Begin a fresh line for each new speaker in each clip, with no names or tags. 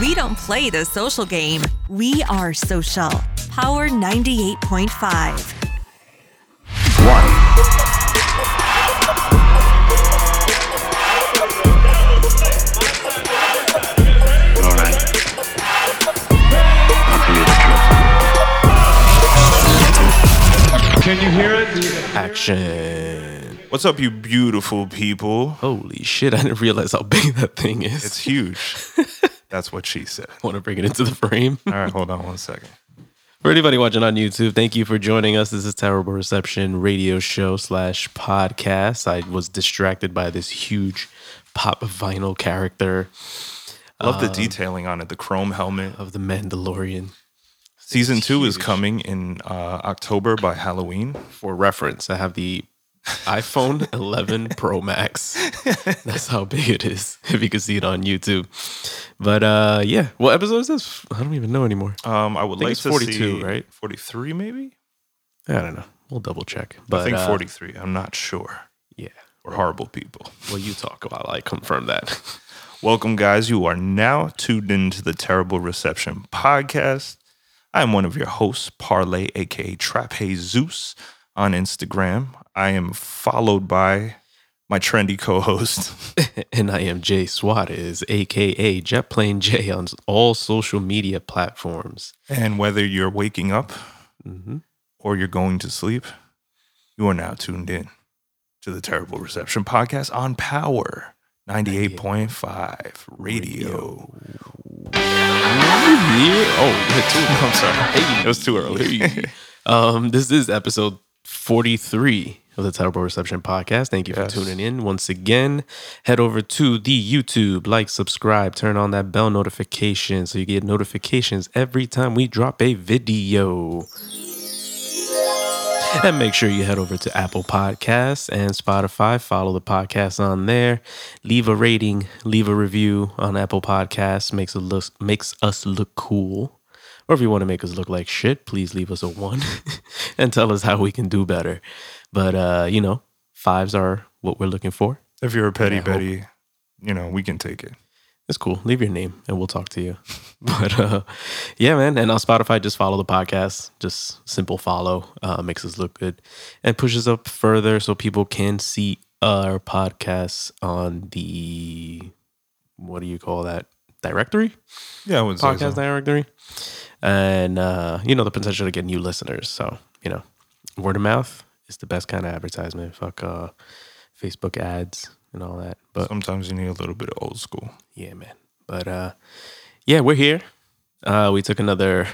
We don't play the social game. We are social. Power 98.5.
All right. I'll tell you the truth.
Can you hear it?
Action.
What's up, you beautiful people?
Holy shit, I didn't realize how big that thing is.
It's huge. That's what she said.
want to bring it into the frame.
All right, hold on one second.
For anybody watching on YouTube, thank you for joining us. This is Terrible Reception radio show slash podcast. I was distracted by this huge pop vinyl character
Love the detailing on it. The chrome helmet.
of the Mandalorian.
Season two is coming in uh, October by Halloween.
For reference, I have the iPhone 11 Pro Max. That's how big it is, if you can see it on YouTube. But uh yeah, what episode is this? I don't even know anymore.
Um, I would
think
like
it's
to
42,
see
right?
Forty-three, maybe.
I don't know. We'll double check. But
I think
uh,
forty-three. I'm not sure.
Yeah.
We're horrible people.
Well, you talk about I confirm that.
Welcome, guys. You are now tuned into the Terrible Reception podcast. I am one of your hosts, Parlay, aka Trap Zeus, on Instagram. I am followed by my trendy co-host.
and I am Jay Suarez, aka Jet Plane J, on all social media platforms.
And whether you're waking up
Mm-hmm.
or you're going to sleep, you are now tuned in to the Terrible Reception podcast on Power 98.5 radio.
Yeah. Oh, yeah, too.
I'm sorry. It was too early.
Um, this is episode 43 of the Terrible Reception podcast. Thank you for tuning in once again. Head over to the YouTube, like, subscribe, turn on that bell notification so you get notifications every time we drop a video. And make sure you head over to Apple Podcasts and Spotify. Follow the podcast on there. Leave a rating, leave a review on Apple Podcasts. Makes it look makes us look cool. Or if you want to make us look like shit, please leave us a one and tell us how we can do better. But uh, you know, fives are what we're looking for.
if you're a petty Betty, you know, we can take it.
It's cool. Leave your name and we'll talk to you. But uh yeah, man. And on Spotify, just follow the podcast. Just simple follow. Uh makes us look good. And pushes up further so people can see our podcasts on the what do you call that? Directory?
Yeah, I would say
Podcast
so.
directory. And uh, you know, the potential to get new listeners. So, you know, word of mouth is the best kind of advertisement. Fuck uh Facebook ads and all that. But
Sometimes you need a little bit of old school.
yeah, man. But uh yeah, we're here. Uh we took another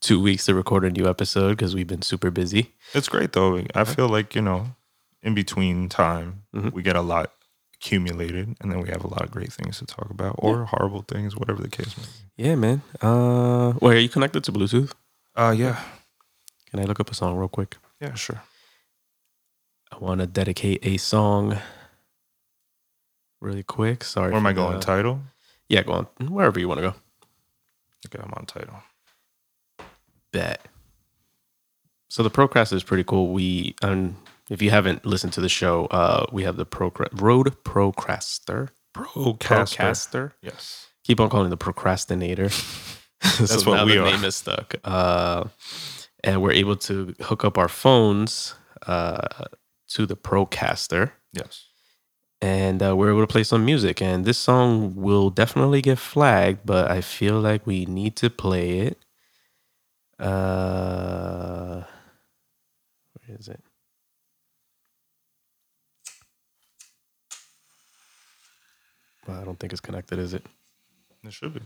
two weeks to record a new episode because we've been super busy.
It's great though. I feel like, you know, in between time,
Mhm.
we get a lot accumulated and then we have a lot of great things to talk about or horrible things, whatever the case may be.
Yeah, man. Uh wait, are you connected to Bluetooth?
Uh yeah.
Can I look up a song real quick?
Yeah, sure.
I wanna dedicate a song really quick. Sorry.
Where am I going?
the-
Title?
yeah, go on. Wherever you want to go.
Okay, I'm on title.
Bet. So the Procraster is pretty cool. We, um, if you haven't listened to the show, uh, we have the Procra- Road Procraster.
Procaster.
Procaster.
Yes.
Keep on calling the Procrastinator.
That's what
now
we
the
are.
name is stuck. Uh, and we're able to hook up our phones uh, to the Procaster.
Yes.
and uh, we're able to play some music. And this song will definitely get flagged, but I feel like we need to play it. Uh, where is it? I don't think it's connected, is it?
It should be.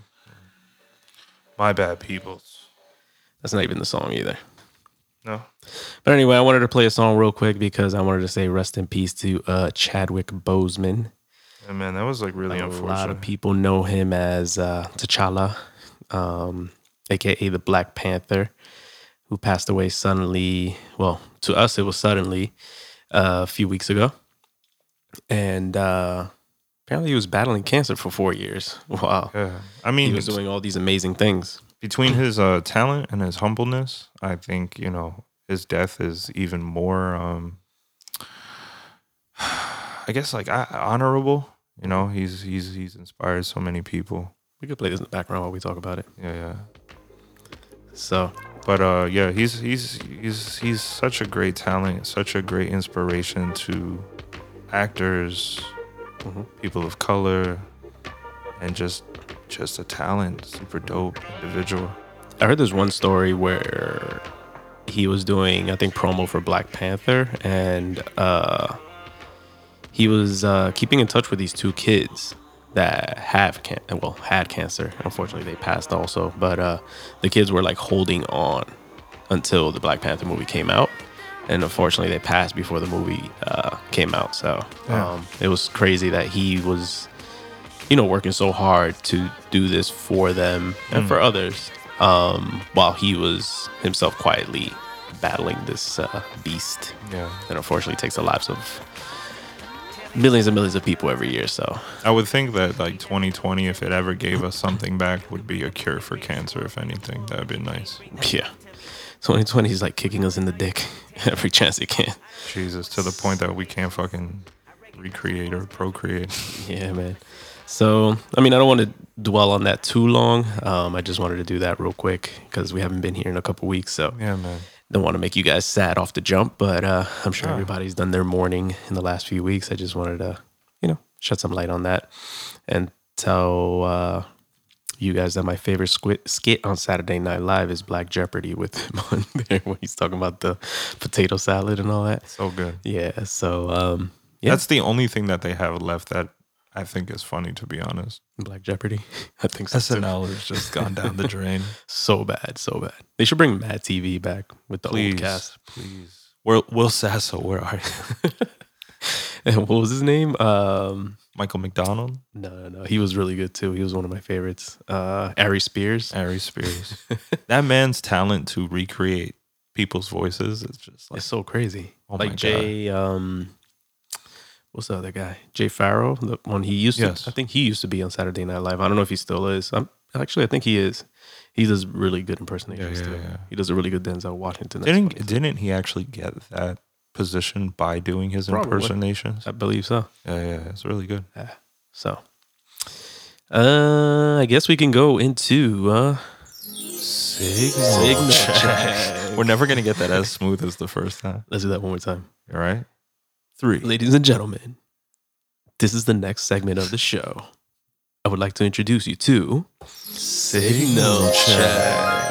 My bad, peoples.
That's not even the song either.
No.
But anyway, I wanted to play a song real quick because I wanted to say rest in peace to uh, Chadwick Boseman.
Yeah, man, that was like really
a
unfortunate.
lot of people know him as uh, T'Challa, um, aka the Black Panther, who passed away suddenly. Well, to us, it was suddenly uh, a few weeks ago. And uh, apparently, he was battling cancer for four years. Wow.
Yeah. I mean, He
was doing all these amazing things.
between his uh, talent and his humbleness, I think you know his death is even more. Um, I guess like I- honorable. You know, he's he's he's inspired so many people.
We could play this in the background while we talk about it.
Yeah, yeah.
So
But uh, yeah, he's he's he's he's such a great talent, such a great inspiration to actors,
Mhm.
people of color, and just just a talent, super dope individual.
I heard there's one story where he was doing, I think, promo for Black Panther, and uh, he was uh, keeping in touch with these two kids that have can well had cancer. Unfortunately, they passed also, but uh, the kids were like holding on until the Black Panther movie came out, and unfortunately, they passed before the movie uh, came out. So
Yeah.
um, it was crazy that he was you know, working so hard to do this for them and for others, um, while he was himself quietly battling this uh, beast
Yeah,
that unfortunately takes the lives of millions and millions of people every year. So,
I would think that like 2020, if it ever gave us something back, would be a cure for cancer. If anything, that'd be nice.
yeah, 2020 is like kicking us in the dick every chance it can.
Jesus, to the point that we can't fucking recreate or procreate.
Yeah, man. So, I mean, I don't want to dwell on that too long. Um, I just wanted to do that real quick because we haven't been here in a couple weeks. So,
Yeah, man.
don't want to make you guys sad off the jump, but uh, I'm sure
Yeah.
everybody's done their mourning in the last few weeks. I just wanted to, you know, shed some light on that and tell uh, you guys that my favorite squid, skit on Saturday Night Live is Black Jeopardy with him on there when he's talking about the potato salad and all that.
So good.
Yeah, so um, yeah,
That's the only thing that they have left that I think is funny, to be honest.
Black Jeopardy. I think so. too.
SNL has just gone down the drain.
So bad, so bad. They should bring Mad TV back with the
please,
old cast.
please. Will, Will Sasso, where are you?
And what was his name? Um,
Michael McDonald,
No, no, no. He was really good too. He was one of my favorites. Uh, Ari Spears.
Ari Spears. that man's talent to recreate people's voices is just like
It's so crazy.
Oh my
like Jay, um, what's the other guy? Jay Pharoah, the one he used to.
Yes.
I think he used to be on Saturday Night Live. I don't know if he still is. I'm actually, I think he is. He does really good impersonations
Yeah, yeah,
too.
yeah.
He does a really good Denzel Washington.
Didn't
funny.
didn't he actually get that position by doing his
Probably.
impersonations?
I believe so.
Yeah, yeah, it's really good.
Yeah. So, uh, I guess we can go into uh,
Signal
check.
We're never gonna get that as smooth as the first time.
let's do that one more time.
All right, three.
Ladies and gentlemen, this is the next segment of the show. I would like to introduce you to Signal Check.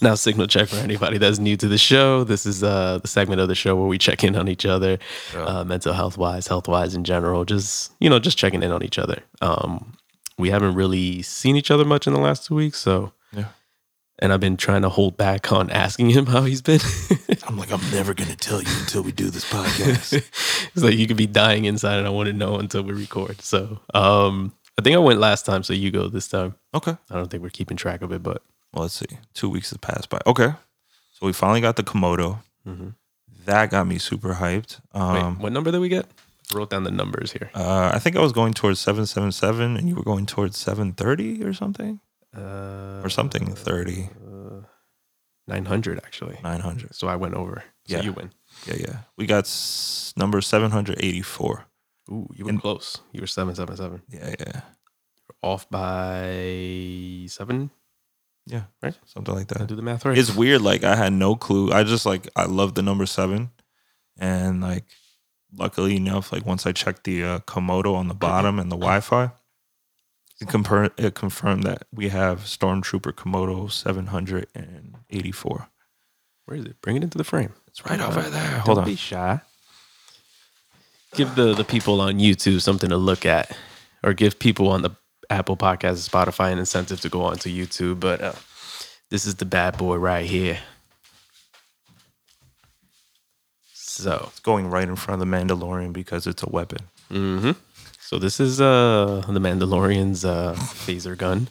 Now, Signal Check for anybody that's new to the show. This is uh, the segment of the show where we check in on each other, uh, mental health wise, health wise in general. Just you know, just checking in on each other. Um, we haven't really seen each other much in the last two weeks, so
Yeah.
and I've been trying to hold back on asking him how he's been.
I'm like, I'm never gonna tell you until we do this podcast.
it's like you could be dying inside and I want to know until we record. So um I think I went last time, so you go this time.
okay.
I don't think we're keeping track of it, but
Well, let's see. Two weeks has passed by. Okay, so we finally got the Komodo. That got me super hyped.
wait,
Um,
what number did we get? I wrote down the numbers here.
uh, I think I was going towards seven seven seven, and you were going towards seven thirty or something,
Uh,
or something thirty.
900 actually.
Nine hundred.
So I went over. So
Yeah.
you win.
Yeah, yeah. We got s- number seven hundred eighty four.
Ooh, you were
And-
close. You were 777.
Yeah, yeah,
Off by 7.
Yeah.
Right.
Something like
Did I
that.
do the math right?
It's weird. Like I had no clue. I just like I love the number seven, and like luckily enough, like once I checked the uh, Komodo on the bottom and the Wi-Fi, it, compar- it confirmed that we have Stormtrooper Komodo seven hundred and eighty four.
Where is it? Bring it into the frame.
It's right over there.
Hold Don't
Hold on.
be shy. Give the, the people on YouTube something to look at, or give people on the Apple Podcast, Spotify, an incentive to go onto YouTube. But uh, this is the bad boy right here. So,
It's going right in front of the Mandalorian because it's a weapon.
hmm so this is uh the Mandalorian's uh phaser gun.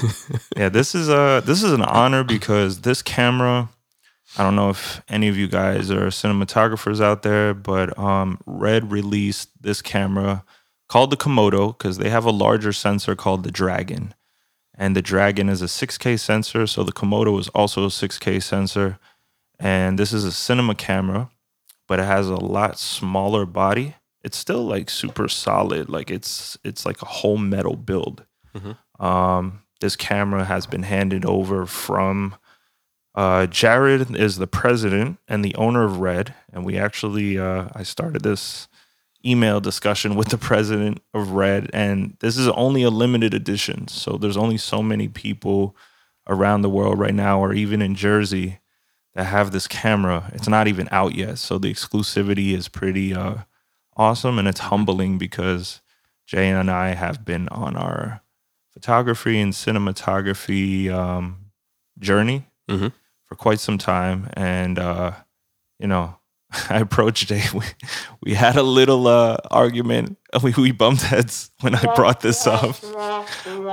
yeah, this is a this is an honor because this camera. I don't know if any of you guys are cinematographers out there, but um, Red released this camera called the Komodo because they have a larger sensor called the Dragon, and the Dragon is a 6K sensor. So the Komodo is also a 6K sensor, and this is a cinema camera, but it has a lot smaller body. It's still like super solid, like it's it's like a whole metal build. Um, this camera has been handed over from uh, Jared is the president and the owner of Red, and we actually uh, I started this email discussion with the president of Red, and this is only a limited edition, so there's only so many people around the world right now, or even in Jersey, that have this camera. It's not even out yet, so the exclusivity is pretty uh, awesome, and it's humbling because Jay and I have been on our photography and cinematography um, journey
Mhm.
for quite some time, and uh, you know, I approached Jay. We, we had a little uh, argument. We, we bumped heads when I brought this up,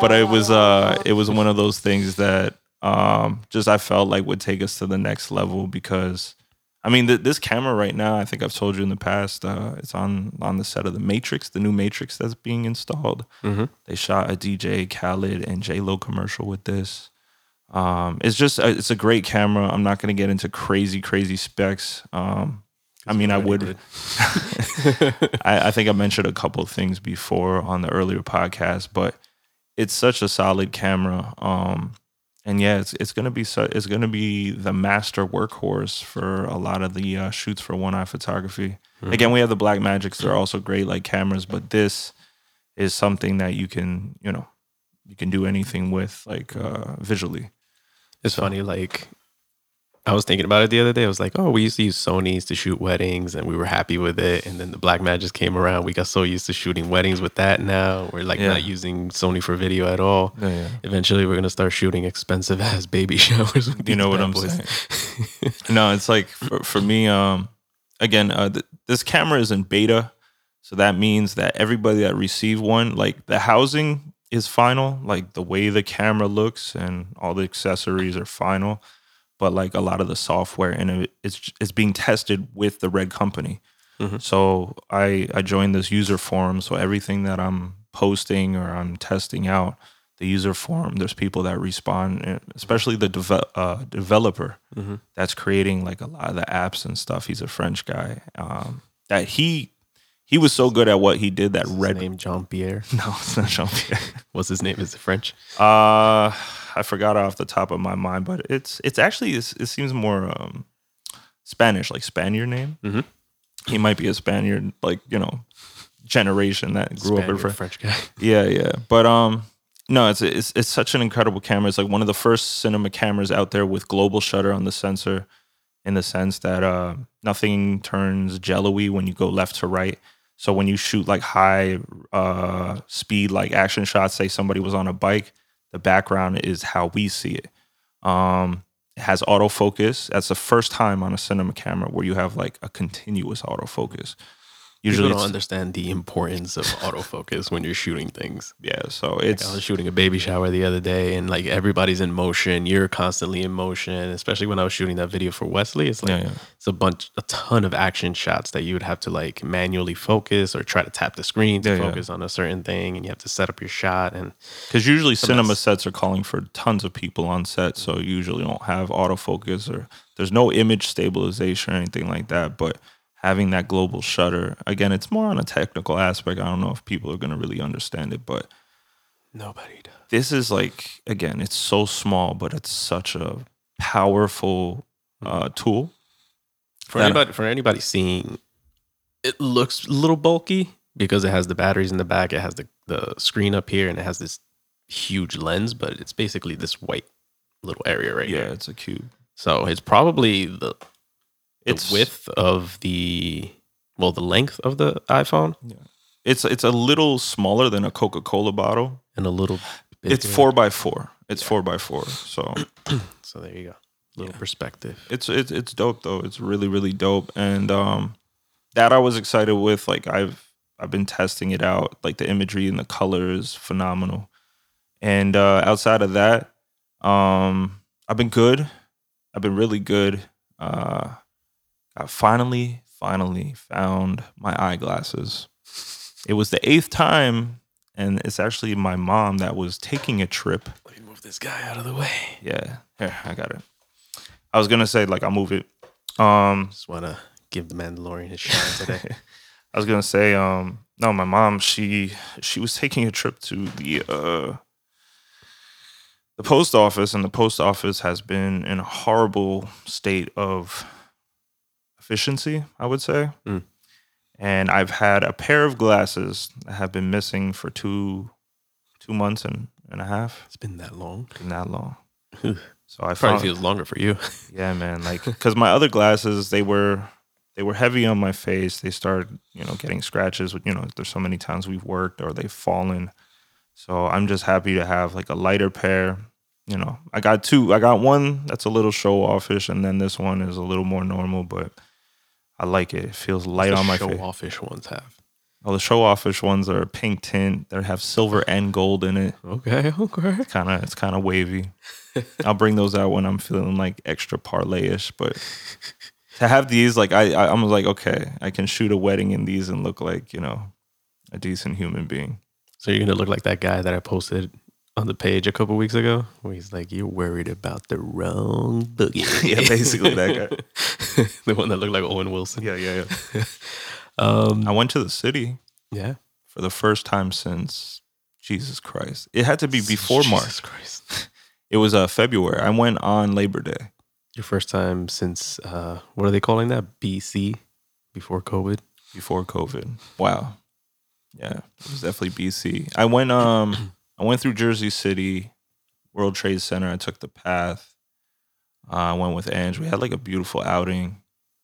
but it was uh, it was one of those things that um, just I felt like would take us to the next level because. I mean, th- this camera right now, I think I've told you in the past, uh, it's on on the set of the Matrix, the new Matrix that's being installed.
Mhm.
They shot a DJ Khaled and J Lo commercial with this. Um, it's just a, it's a great camera. I'm not going to get into crazy crazy specs. Um, I mean, I would. I, I think I mentioned a couple of things before on the earlier podcast, but it's such a solid camera. Um, and yeah, it's it's gonna be su- it's gonna be the master workhorse for a lot of the uh, shoots for one eye photography. Again, we have the Black Magics; they're also great like cameras, but this is something that you can you know you can do anything with like uh, visually.
It's funny, like I was thinking about it the other day. I was like, oh, we used to use Sony's to shoot weddings and we were happy with it. And then the Black Magic came around. We got so used to shooting weddings with that now. We're like
Yeah.
not using Sony for video at all.
Yeah, yeah.
Eventually we're gonna start shooting expensive ass baby showers. With
You know what I'm
boys.
saying? no, it's like for, for me. Um, again, uh, th- this camera is in beta, so that means that everybody that received one, like the housing is final, like the way the camera looks and all the accessories are final, but like a lot of the software in it is it's being tested with the Red company. So I I joined this user forum, so everything that I'm posting or I'm testing out. The user forum, there's people that respond, especially the deve- uh, developer that's creating like a lot of the apps and stuff. He's a French guy. Um, that he he was so good at what he did that
His
red.
name Jean Pierre.
No, it's not Jean Pierre.
What's his name? Is it French?
Uh, I forgot off the top of my mind, but it's it's actually it's, it seems more um, Spanish, like Spaniard name.
Mhm.
He might be a Spaniard, like you know, generation that grew up in
Spaniard
France.
French guy.
Yeah, yeah. But um no, it's it's it's such an incredible camera. It's like one of the first cinema cameras out there with global shutter on the sensor in the sense that uh nothing turns jello-y when you go left to right. So when you shoot like high uh speed like action shots, say somebody was on a bike, the background is how we see it. Um it has autofocus. That's the first time on a cinema camera where you have like a continuous autofocus. Usually
People don't understand the importance of autofocus when you're shooting things.
yeah, so
Like,
it's
I was shooting a baby shower the other day, and like everybody's in motion. You're constantly in motion, especially when I was shooting that video for Wesley. It's like
Yeah, yeah.
it's a bunch, a ton of action shots that you would have to like manually focus or try to tap the screen to
Yeah,
focus on a certain thing, and you have to set up your shot. And
Because usually cinema sets are calling for tons of people on set, so you usually don't have autofocus or there's no image stabilization or anything like that. But having that global shutter, again, it's more on a technical aspect. I don't know if people are going to really understand it, but
nobody does.
this is like, again, it's so small, but it's such a powerful uh, tool.
For anybody, for anybody seeing, it looks a little bulky because it has the batteries in the back. It has the the screen up here, and it has this huge lens. But it's basically this white little area right
Yeah,
here.
it's a cube.
So it's probably the the
It's
width of the well, the length of the iPhone Yeah.
It's it's a little smaller than a Coca Cola bottle.
and a little.
It's
bigger.
four by four. It's four by four. So
So there you go. Little perspective.
it's it's it's dope though. It's really really dope, and um, that I was excited with. Like I've I've been testing it out. Like the imagery and the color is phenomenal. And uh, outside of that, um, I've been good. I've been really good. Uh, I finally finally found my eyeglasses. It was the eighth time, and it's actually my mom that was taking a trip
Let me move this guy out of the way.
yeah, here I got it. I was gonna say like I'll move it. Um,
Just want to give the Mandalorian his shine today.
I was gonna say um, no, my mom she she was taking a trip to the uh, the post office, and the post office has been in a horrible state of efficiency, I would say.
Mm.
And I've had a pair of glasses that have been missing for two two months and, and a half.
It's been that long.
Been that long. So I
Probably feels longer for you.
yeah, man. Like, because my other glasses, they were they were heavy on my face. They started, you know, getting scratches. You know, there's so many times we've worked or they've fallen. So I'm just happy to have like a lighter pair. You know, I got two. I got one that's a little show offish, and then this one is a little more normal. But I like it. It feels light on my face.
show
face.
offish ones have.
Oh, the show offish ones are pink tint. They have silver and gold in it.
Okay, okay.
Kind of, it's kind of wavy. I'll bring those out when I'm feeling like extra parlayish. But to have these, like I, I, I'm like, okay, I can shoot a wedding in these and look like you know a decent human being.
So you're gonna look like that guy that I posted on the page a couple weeks ago, where he's like, "You're worried about the wrong boogie."
Yeah, basically that
guy. the one that looked like Owen Wilson.
Yeah, yeah, yeah.
Um,
I went to the city
yeah.
for the first time since Jesus Christ. It had to be before
Jesus
March.
Christ.
It was uh, February. I went on Labor Day.
Your first time since uh, what are they calling that? BC, before COVID.
before COVID. Wow. Yeah, it was definitely BC. I went um I went through Jersey City, World Trade Center. I took the path. Uh, I went with Ange. We had like a beautiful outing.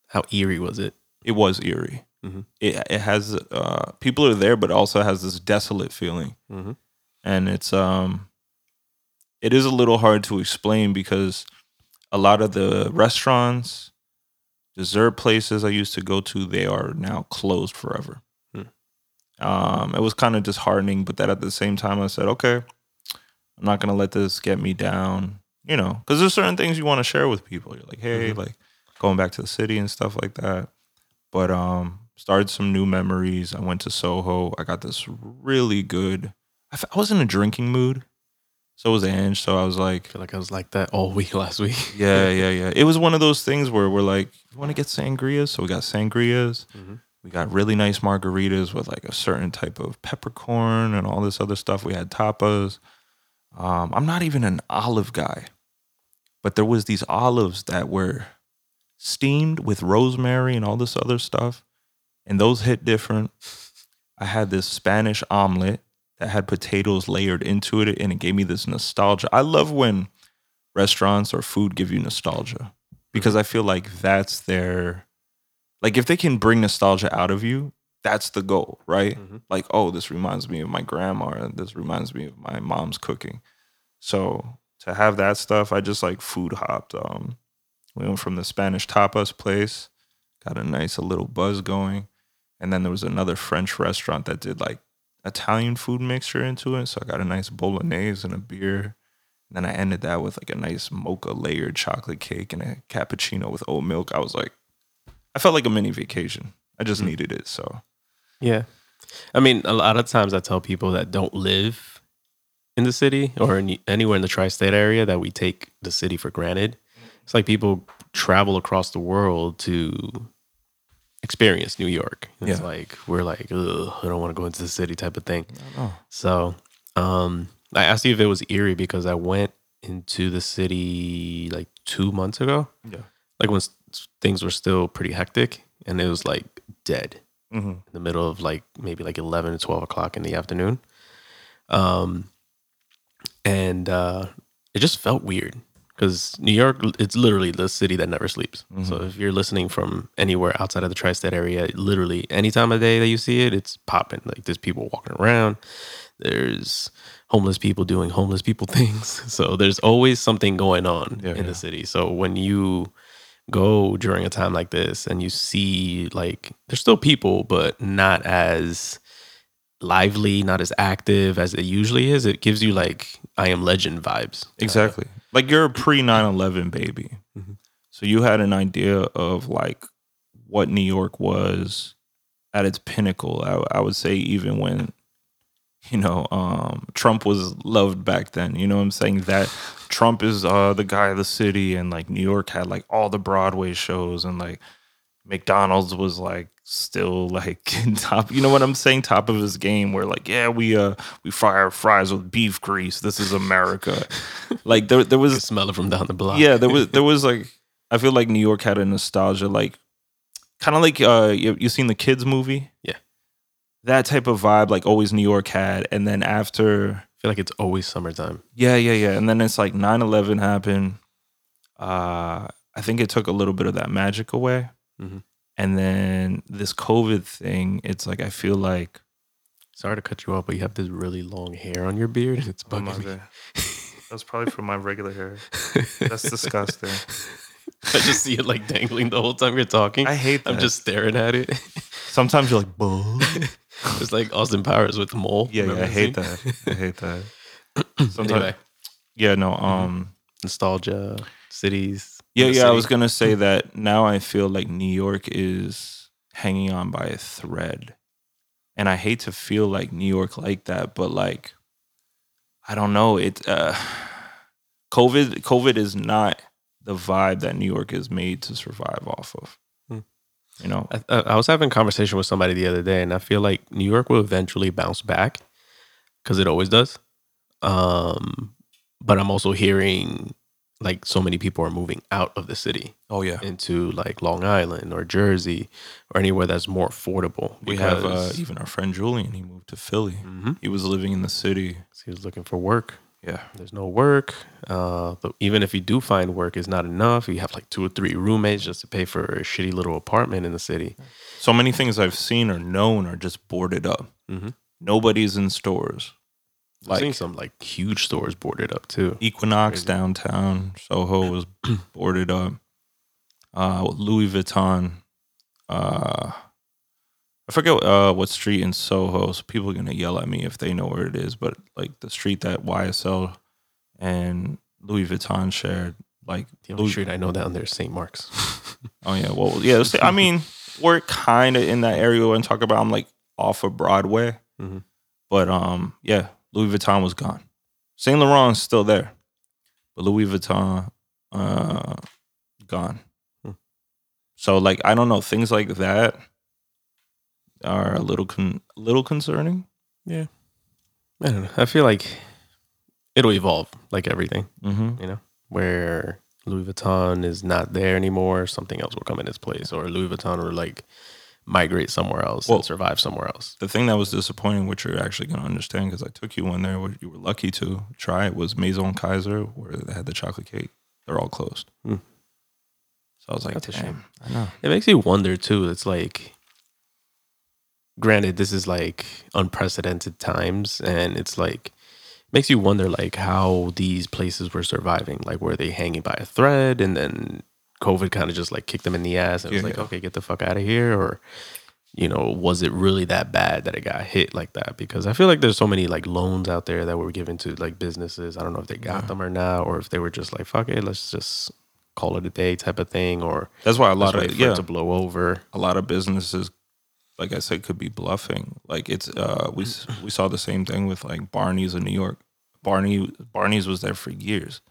How eerie was it?
It was eerie.
Mhm.
It it has uh people are there, but also has this desolate feeling,
Mhm.
and it's um it is a little hard to explain because a lot of the restaurants, dessert places I used to go to, they are now closed forever. Um, it was kind of disheartening, but that at the same time, I said, okay, I'm not gonna let this get me down, you know, because there's certain things you want to share with people. You're like, hey,
Mhm.
like going back to the city and stuff like that. But um, started some new memories. I went to Soho. I got this really good. I, f- I was in a drinking mood. So was Ange. So I was like,
I feel like I was like that all week last week.
yeah, yeah, yeah. It was one of those things where we're like, you want to get sangrias? So we got sangrias.
Mhm.
We got really nice margaritas with like a certain type of peppercorn and all this other stuff. We had tapas. Um, I'm not even an olive guy, but there was these olives that were steamed with rosemary and all this other stuff, and those hit different. I had this Spanish omelet that had potatoes layered into it, and it gave me this nostalgia. I love when restaurants or food give you nostalgia because I feel like that's their like if they can bring nostalgia out of you, that's the goal, right?
Mhm.
Like, oh, this reminds me of my grandma, and this reminds me of my mom's cooking. So to have that stuff, I just like food hopped. Um, we went from the Spanish tapas place, got a nice a little buzz going, and then there was another French restaurant that did like Italian food mixture into it. So I got a nice bolognese and a beer. And then I ended that with like a nice mocha layered chocolate cake and a cappuccino with oat milk. I was like, I felt like a mini vacation. I just
Mm.
needed it. So
Yeah. I mean, a lot of times I tell people that don't live in the city or in, anywhere in the tri state area that we take the city for granted. It's like people travel across the world to experience New York. It's
Yeah.
like, we're like, Ugh, I don't want to go into the city type of thing.
oh,
So, um, I asked you if it was eerie because I went into the city like two months ago,
yeah.
like when things were still pretty hectic and it was like dead
hmm
in the middle of like maybe like 11 to 12 o'clock in the afternoon. Um, and uh, it just felt weird because New York, it's literally the city that never sleeps. So if you're listening from anywhere outside of the tri state area, literally any time of day that you see it, it's popping. Like there's people walking around, there's homeless people doing homeless people things. So there's always something going on
Yeah,
in
yeah.
the city. So when you go during a time like this and you see like there's still people but not as lively not as active as it usually is it gives you like i am legend vibes
Exactly. like you're a pre 9 11 baby.
Mhm.
So you had an idea of like what New York was at its pinnacle. I, I would say even when, you know, um, Trump was loved back then. You know what I'm saying? That Trump is uh, the guy of the city, and like New York had like all the Broadway shows and like McDonald's was like still like in top. You know what I'm saying? Top of his game. Where like, yeah, we uh we fry our fries with beef grease. This is America. like there there was
smell it from down the block.
yeah there was there was like I feel like New York had a nostalgia like kind of like uh you you seen the kids movie
Yeah.
that type of vibe like always New York had and then after
feel like it's always summertime.
yeah yeah yeah and then it's like 9-11 happened uh I think it took a little bit of that magic away
Mhm.
and then this COVID thing it's like I feel like
Sorry to cut you off, but you have this really long hair on your beard. and It's bugging me.
that's probably from my regular hair that's disgusting
I just see it like dangling the whole time you're talking.
I hate that
I'm just staring at it.
sometimes you're like Bull.
it's like Austin Powers with mole.
Yeah, yeah, I hate
scene?
that. I hate that. Sometimes,
Anyway,
yeah, no, um,
nostalgia, cities.
yeah,
the
yeah. I was gonna say that now I feel like New York is hanging on by a thread, and I hate to feel like New York like that, but like, I don't know. It, uh, COVID, COVID is not the vibe that New York is made to survive off of. You know,
I, I I was having a conversation with somebody the other day, and I feel like New York will eventually bounce back because it always does. Um, but I'm also hearing like so many people are moving out of the city
oh yeah,
into like Long Island or Jersey or anywhere that's more affordable.
we have uh, even our friend Julian. He moved to Philly.
Mhm.
He was living in the city.
he was looking for work.
Yeah.
There's no work. Uh, but even if you do find work, it's not enough. You have like two or three roommates just to pay for a shitty little apartment in the city.
So many things I've seen or known are just boarded up.
Mhm.
Nobody's in stores.
I've seen
Like
some like huge stores boarded up too.
Equinox downtown, Soho was boarded up. Uh, Louis Vuitton. Uh, I forget uh, what street in Soho. So people are gonna yell at me if they know where it is. But like the street that YSL and Louis Vuitton shared, like
The only
Louis-
street I know down there is St. Mark's.
Oh yeah, well yeah. I mean, we're kind of in that area when talk about. I'm like off of Broadway,
Mhm.
but um, yeah, Louis Vuitton was gone. Saint Laurent's still there, but Louis Vuitton, uh, gone.
Hmm.
So like, I don't know, things like that are a little con- little concerning.
Yeah, I don't know. I feel like it'll evolve like everything,
Mm-hmm.
you know, where Louis Vuitton is not there anymore, something else will come in its place, or Louis Vuitton will like migrate somewhere else
Well-
and survive somewhere else.
The thing that was disappointing, which you're actually going to understand because I took you one there where you were lucky to try it, was Maison Kayser, where they had the chocolate cake. They're all closed.
Hmm.
So I was like,
That's a
damn.
shame.
I know.
It makes you wonder too. It's like, granted, this is like unprecedented times, and it's like makes you wonder like how these places were surviving. Like, were they hanging by a thread, and then COVID kind of just like kicked them in the ass, and it was
Yeah,
like,
yeah.
okay, get the fuck out of here, or you know, was it really that bad that it got hit like that? Because I feel like there's so many like loans out there that were given to like businesses. I don't know if they got
Yeah.
them or not, or if they were just like, fuck it, let's just call it a day type of thing, or
That's why a lot of yeah,
to blow over.
a lot of businesses, like I said, could be bluffing. Like it's uh, we we saw the same thing with like Barney's in New York. Barney Barney's was there for years,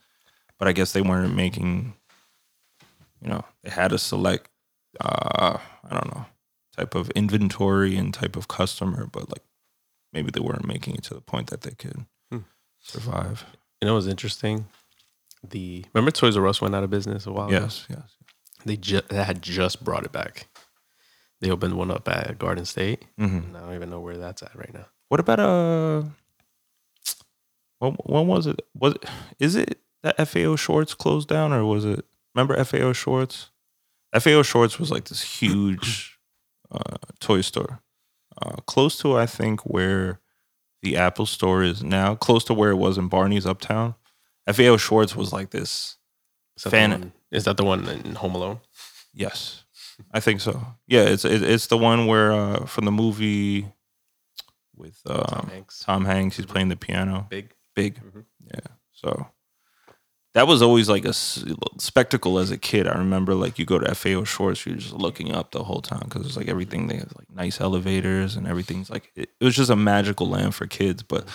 but I guess they weren't making. You know, they had a select, uh, I don't know, type of inventory and type of customer, but like maybe they weren't making it to the point that they could
Hmm.
survive.
You know it was interesting? The remember Toys R Us went out of business a while ago.
Yes, yes.
They just they had just brought it back. They opened one up at Garden State.
hmm
I don't even know where that's at right now.
What about uh? When, when was it? Was it, is it that FAO Schwarz closed down or was it? Remember FAO Schwarz? FAO Schwarz was like this huge uh, toy store, uh, close to I think where the Apple Store is now, close to where it was in Barney's Uptown. FAO Schwarz was like this.
Is that,
Fan-
one, is that the one in Home Alone?
Yes, I think so. Yeah, it's it, it's the one where uh, from the movie with um,
Tom Hanks.
Tom Hanks. He's playing the piano.
Big.
big.
Mhm.
Yeah. So that was always like a spectacle as a kid. I remember like you go to FAO Schwarz, you're just looking up the whole time because it's like everything they have like nice elevators and everything's like it, it was just a magical land for kids. But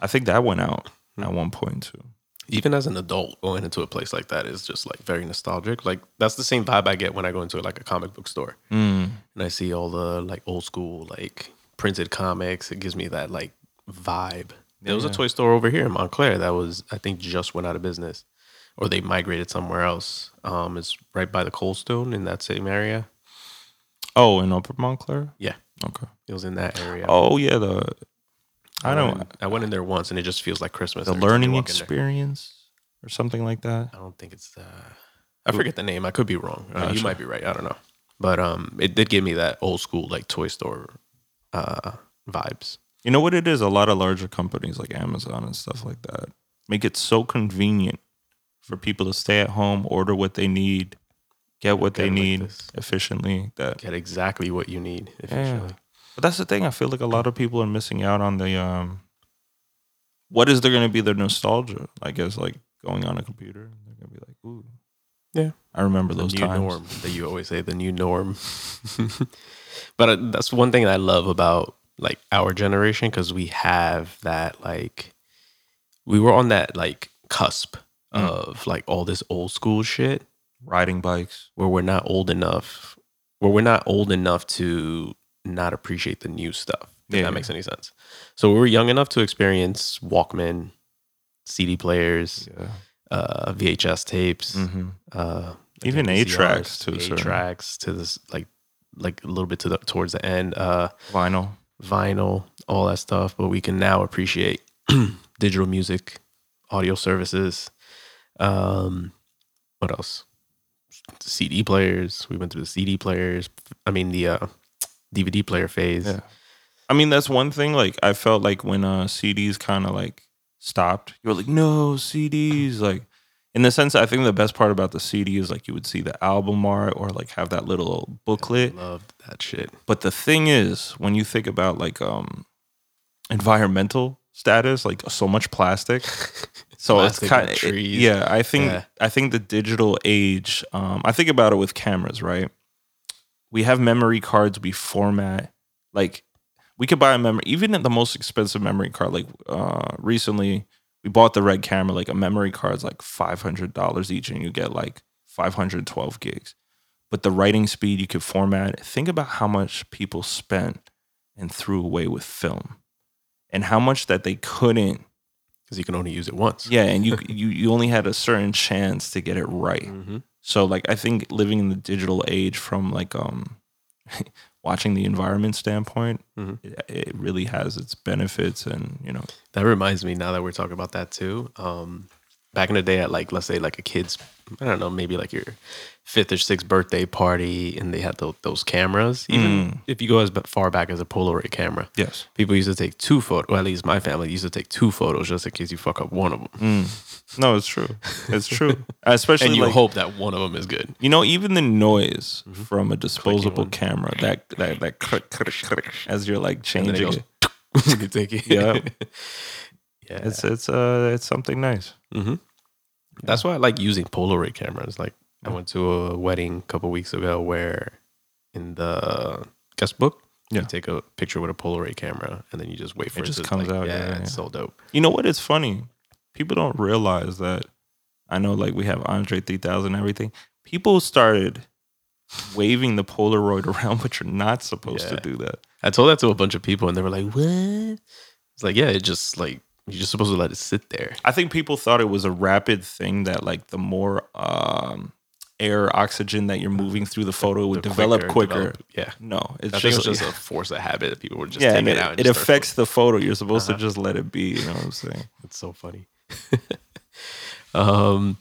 I think that went out
Hmm.
at one point too.
Even as an adult going into a place like that is just like very nostalgic. Like that's the same vibe i get when i go into like a comic book store.
Mm.
and i see all the like old school like printed comics. It gives me that like vibe. There was a toy store over here in montclair that was i think just went out of business or they migrated somewhere else. Um it's right by the cold stone in that same area.
Oh, in Upper Montclair.
yeah.
Okay.
it was in that area.
Oh yeah, the I don't
i went in there once and it just feels like christmas
the
every time you
learning
walk in there.
experience or something like that.
I don't think it's the. I forget the name. I could be wrong. Uh, you might be right. I don't know. But um, it did give me that old school like toy store uh vibes.
You know what it is? A lot of larger companies like Amazon and stuff like that make it so convenient for people to stay at home, order what they need, get what
Get
they
it like
need efficiently. That
Get exactly what you need
yeah.
Efficiently.
But that's the thing. I feel like a lot of people are missing out on the um. What is there going to be their nostalgia? I guess like going on a computer. They're going to be like, ooh,
Yeah.
I remember
The
those
new
times.
norm that you always say. The new norm. but uh, that's one thing I love about like our generation because we have that like we were on that like cusp
Mm.
of like all this old school shit
Riding bikes.
where we're not old enough where we're not old enough to not appreciate the new stuff if
Yeah.
that makes any sense so we were young enough to experience walkman cd players
Yeah.
uh vhs tapes
hmm
uh
Even
think
eight-tracks, to a
eight-tracks to this like like a little bit to the towards the end uh
Vinyl.
vinyl all that stuff but we can now appreciate digital music audio services um what else cd players we went through the cd players i mean the uh dvd player phase
Yeah. I mean, that's one thing. Like, I felt like when uh, CDs kind of like stopped, you were like, no, CDs. Like, in the sense, I think the best part about the CD is like you would see the album art or like have that little booklet.
loved that shit
But the thing is, when you think about like um environmental status, like so much plastic. So
Plastic
it's kind of
trees.
yeah. I think
Yeah.
I think the digital age. Um, I think about it with cameras, right? We have memory cards. We format like we could buy a memory, even at the most expensive memory card. Like uh, recently, we bought the red camera. Like a memory card's like five hundred dollars each, and you get like five hundred twelve gigs. But the writing speed you could format. Think about how much people spent and threw away with film, and how much that they couldn't.
because you can only use it once
Yeah, and you you you only had a certain chance to get it right.
hmm
So like I think living in the digital age from like um watching the environment standpoint,
Mhm.
it, it really has its benefits and you know
That reminds me now that we're talking about that too. Um, back in the day, at like let's say like a kid's, I don't know, maybe like your fifth or sixth birthday party, and they had tho- those cameras. Even
Mm.
if you go as far back as a Polaroid camera,
yes.
people used to take two photos. Well, at least my family used to take two photos just in case you fuck up one of them,
Mm. No, it's true. It's true. Especially
and you
like
hope that one of them is good.
you know even the noise
Mm-hmm.
from a disposable camera that that that click, click, click, as you're like
And then it
changing
goes
it.
take it.
Yeah.
yeah.
It's it's uh it's something nice.
hmm That's why I like using Polaroid cameras. Like I went to a wedding a couple weeks ago where in the guest book,
Yeah.
you take a picture with a Polaroid camera and then you just wait for it,
just
to
comes
like,
out,
Yeah,
yeah, yeah.
it's so dope.
You know what? It's funny. People don't realize that. I know, like we have Andre 3000 and everything. People started waving the Polaroid around, but you're not supposed
Yeah.
to do that.
I told that to a bunch of people and they were like, "What?" It's like, yeah, it just like you're just supposed to let it sit there.
I think people thought it was a rapid thing that, like, the more um, air, oxygen that you're moving through the photo would
The
develop quicker.
develop- yeah.
No, it's
I
just,
just a force of habit that people were just
yeah,
taking it
it,
out. And
it affects the photo. You're supposed
Uh-huh.
to just let it be. You know what I'm saying?
It's so funny. um,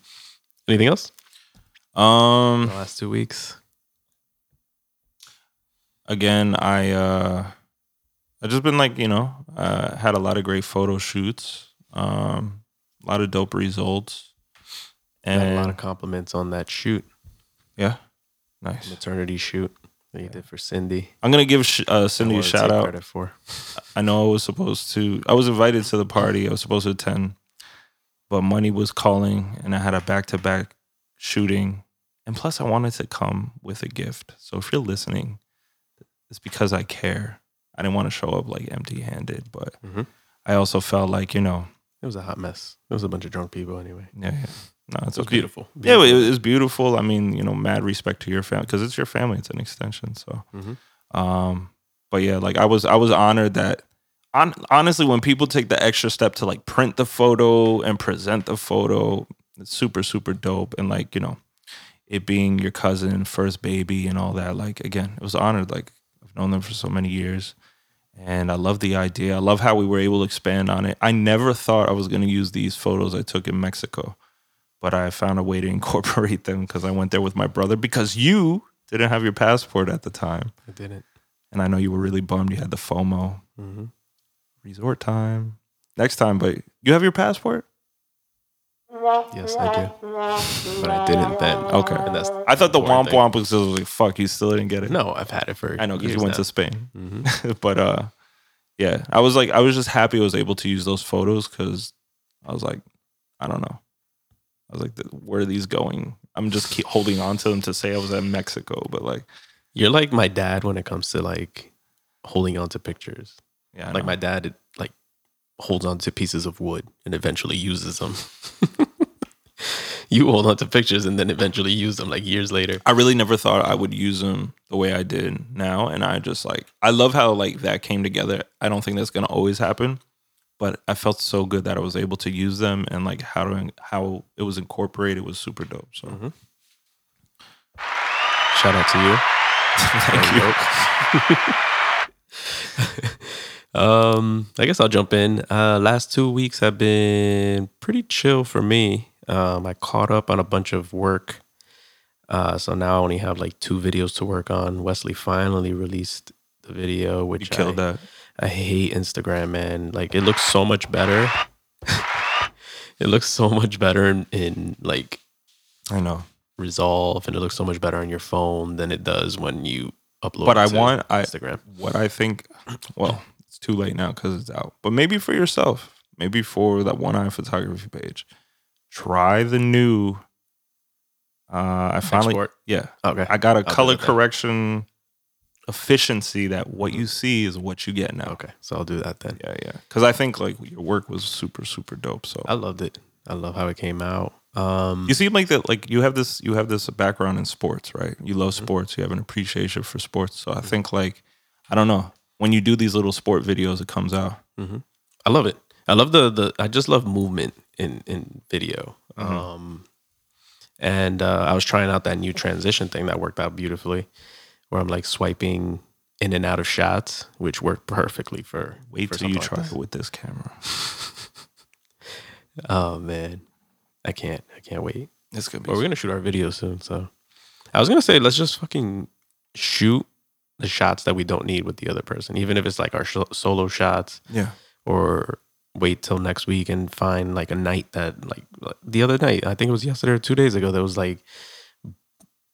anything else?
Um,
The last two weeks.
again i uh i just been like you know uh had a lot of great photo shoots um a lot of dope results.
Got a lot of compliments on that shoot,
yeah. Nice.
Maternity shoot that you did for Cindy.
i'm gonna give Sh- uh cindy a shout out.
for.
i know i was supposed to i was invited to the party. I was supposed to attend but money was calling and i had a back-to-back shooting. And plus i wanted to come with a gift. So if you're listening it's because i care i didn't want to show up like empty handed but
Mhm.
I also felt like, you know,
It was a hot mess. It was a bunch of drunk people anyway.
Yeah, yeah. No, it's
It was
okay.
beautiful.
Yeah, it was beautiful. I mean, you know, mad respect to your family because it's your family. It's an extension. So,
Mhm.
um, but yeah, like I was, I was honored that. On, honestly, when people take the extra step to like print the photo and present the photo, it's super, super dope. And like you know, it being your cousin, first baby, and all that. Like again, it was honored. Like I've known them for so many years, and I love the idea. I love how we were able to expand on it. I never thought I was going to use these photos I took in Mexico but I found a way to incorporate them because I went there with my brother because you didn't have your passport at the time.
I didn't.
And I know you were really bummed you had the FOMO.
hmm
Resort time. Next time, but you have your passport?
Yes, I do. But I didn't then.
Okay.
And that's
I thought the
important
womp
thing.
womp was like, fuck, you still didn't get it.
No, I've had it for.
I know because you went
now.
to Spain.
Mhm.
but uh yeah, I was like, I was just happy I was able to use those photos because I was like, I don't know. I was like, where are these going? I'm just keep holding on to them to say I was at Mexico, but like,
You're like my dad when it comes to like holding on to pictures.
yeah, I
like
know.
my dad, it, like holds on to pieces of wood and eventually uses them. you hold on to pictures and then eventually use them like years later.
I really never thought I would use them the way I did now. And I just like, I love how like that came together. I don't think that's going to always happen, but I felt so good that I was able to use them and like how to, how it was incorporated was super dope. So
Mhm. Shout out to you.
thank you.
Um, I guess I'll jump in. Uh, last two weeks have been pretty chill for me. Um, I caught up on a bunch of work. Uh, so now I only have like two videos to work on. Wesley finally released the video, which
You killed
I,
that.
I hate Instagram, man. Like it looks so much better. it looks so much better in, in like
I know.
Resolve, and it looks so much better on your phone than it does when you upload.
But I want- I-
Instagram.
What I think, well, it's too late now because it's out, but maybe for yourself, maybe for that one eye photography page, try the new. Uh, I finally,
Export?
yeah,
okay.
I got a color correction efficiency that what you see is what you get now.
Okay, so I'll do that then.
Yeah, yeah. Because I think like your work was super, super dope. So
I loved it. I love how it came out. Um,
you seem like that. Like you have this, you have this background in sports, right? You love
Mm-hmm.
sports. You have an appreciation for sports. So I think like, I don't know, when you do these little sport videos, it comes out.
I love it. I love the the. I just love movement in in video.
Mm-hmm.
Um, and uh, I was trying out that new transition thing that worked out beautifully, where I'm like swiping in and out of shots, which worked perfectly for.
Wait
for
till you
something
try
like
it with this camera.
Oh man, I can't. I can't wait.
It's gonna be.
But we're gonna shoot our video soon. So I was gonna say let's just fucking shoot the shots that we don't need with the other person, even if it's like our sh- solo shots.
yeah.
or wait till next week and find like a night that like the other night i think it was yesterday or two days ago there was like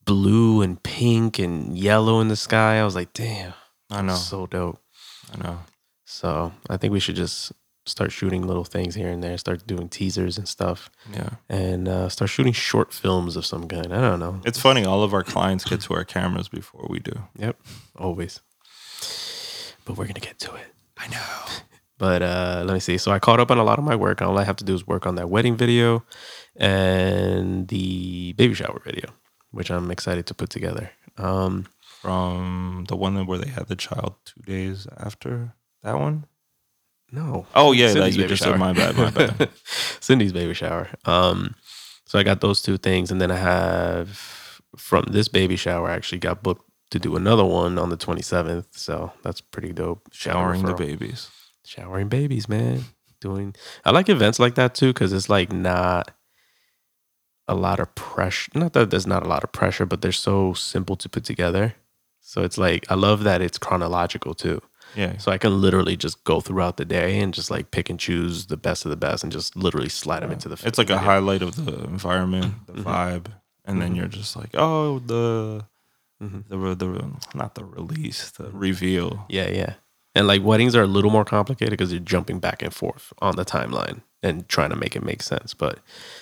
blue and pink and yellow in the sky i was like damn
I know.
so dope
I know.
so i think we should just start shooting little things here and there start doing teasers and stuff
Yeah.
and uh, start shooting short films of some kind i don't know
It's funny. All of our clients get to our cameras before we do.
Yep, always. But we're gonna get to it. I know. But uh, let me see. So I caught up on a lot of my work. All I have to do is work on that wedding video and the baby shower video, which I'm excited to put together. Um,
From the one where they had the child two days after that one.
no.
Oh yeah, that
Cindy's
you
baby
just
shower.
said my bad, my bad.
Cindy's baby shower. Um, so I got those two things, and then I have from this baby shower. I actually got booked to do another one on the 27th. So that's pretty dope.
Showering the babies.
Showering babies, man. Doing I like events like that too because it's like not a lot of pressure. Not that there's not a lot of pressure, but they're so simple to put together. So it's like I love that it's chronological too.
Yeah.
So I can literally just go throughout the day and just like pick and choose the best of the best and just literally slide them into the.
It's like a highlight of the environment, the
Mhm.
vibe, and then you're just like, oh, the
Mhm.
the the not the release, the reveal.
Yeah, yeah. And like weddings are a little more complicated because you're jumping back and forth on the timeline and trying to make it make sense. But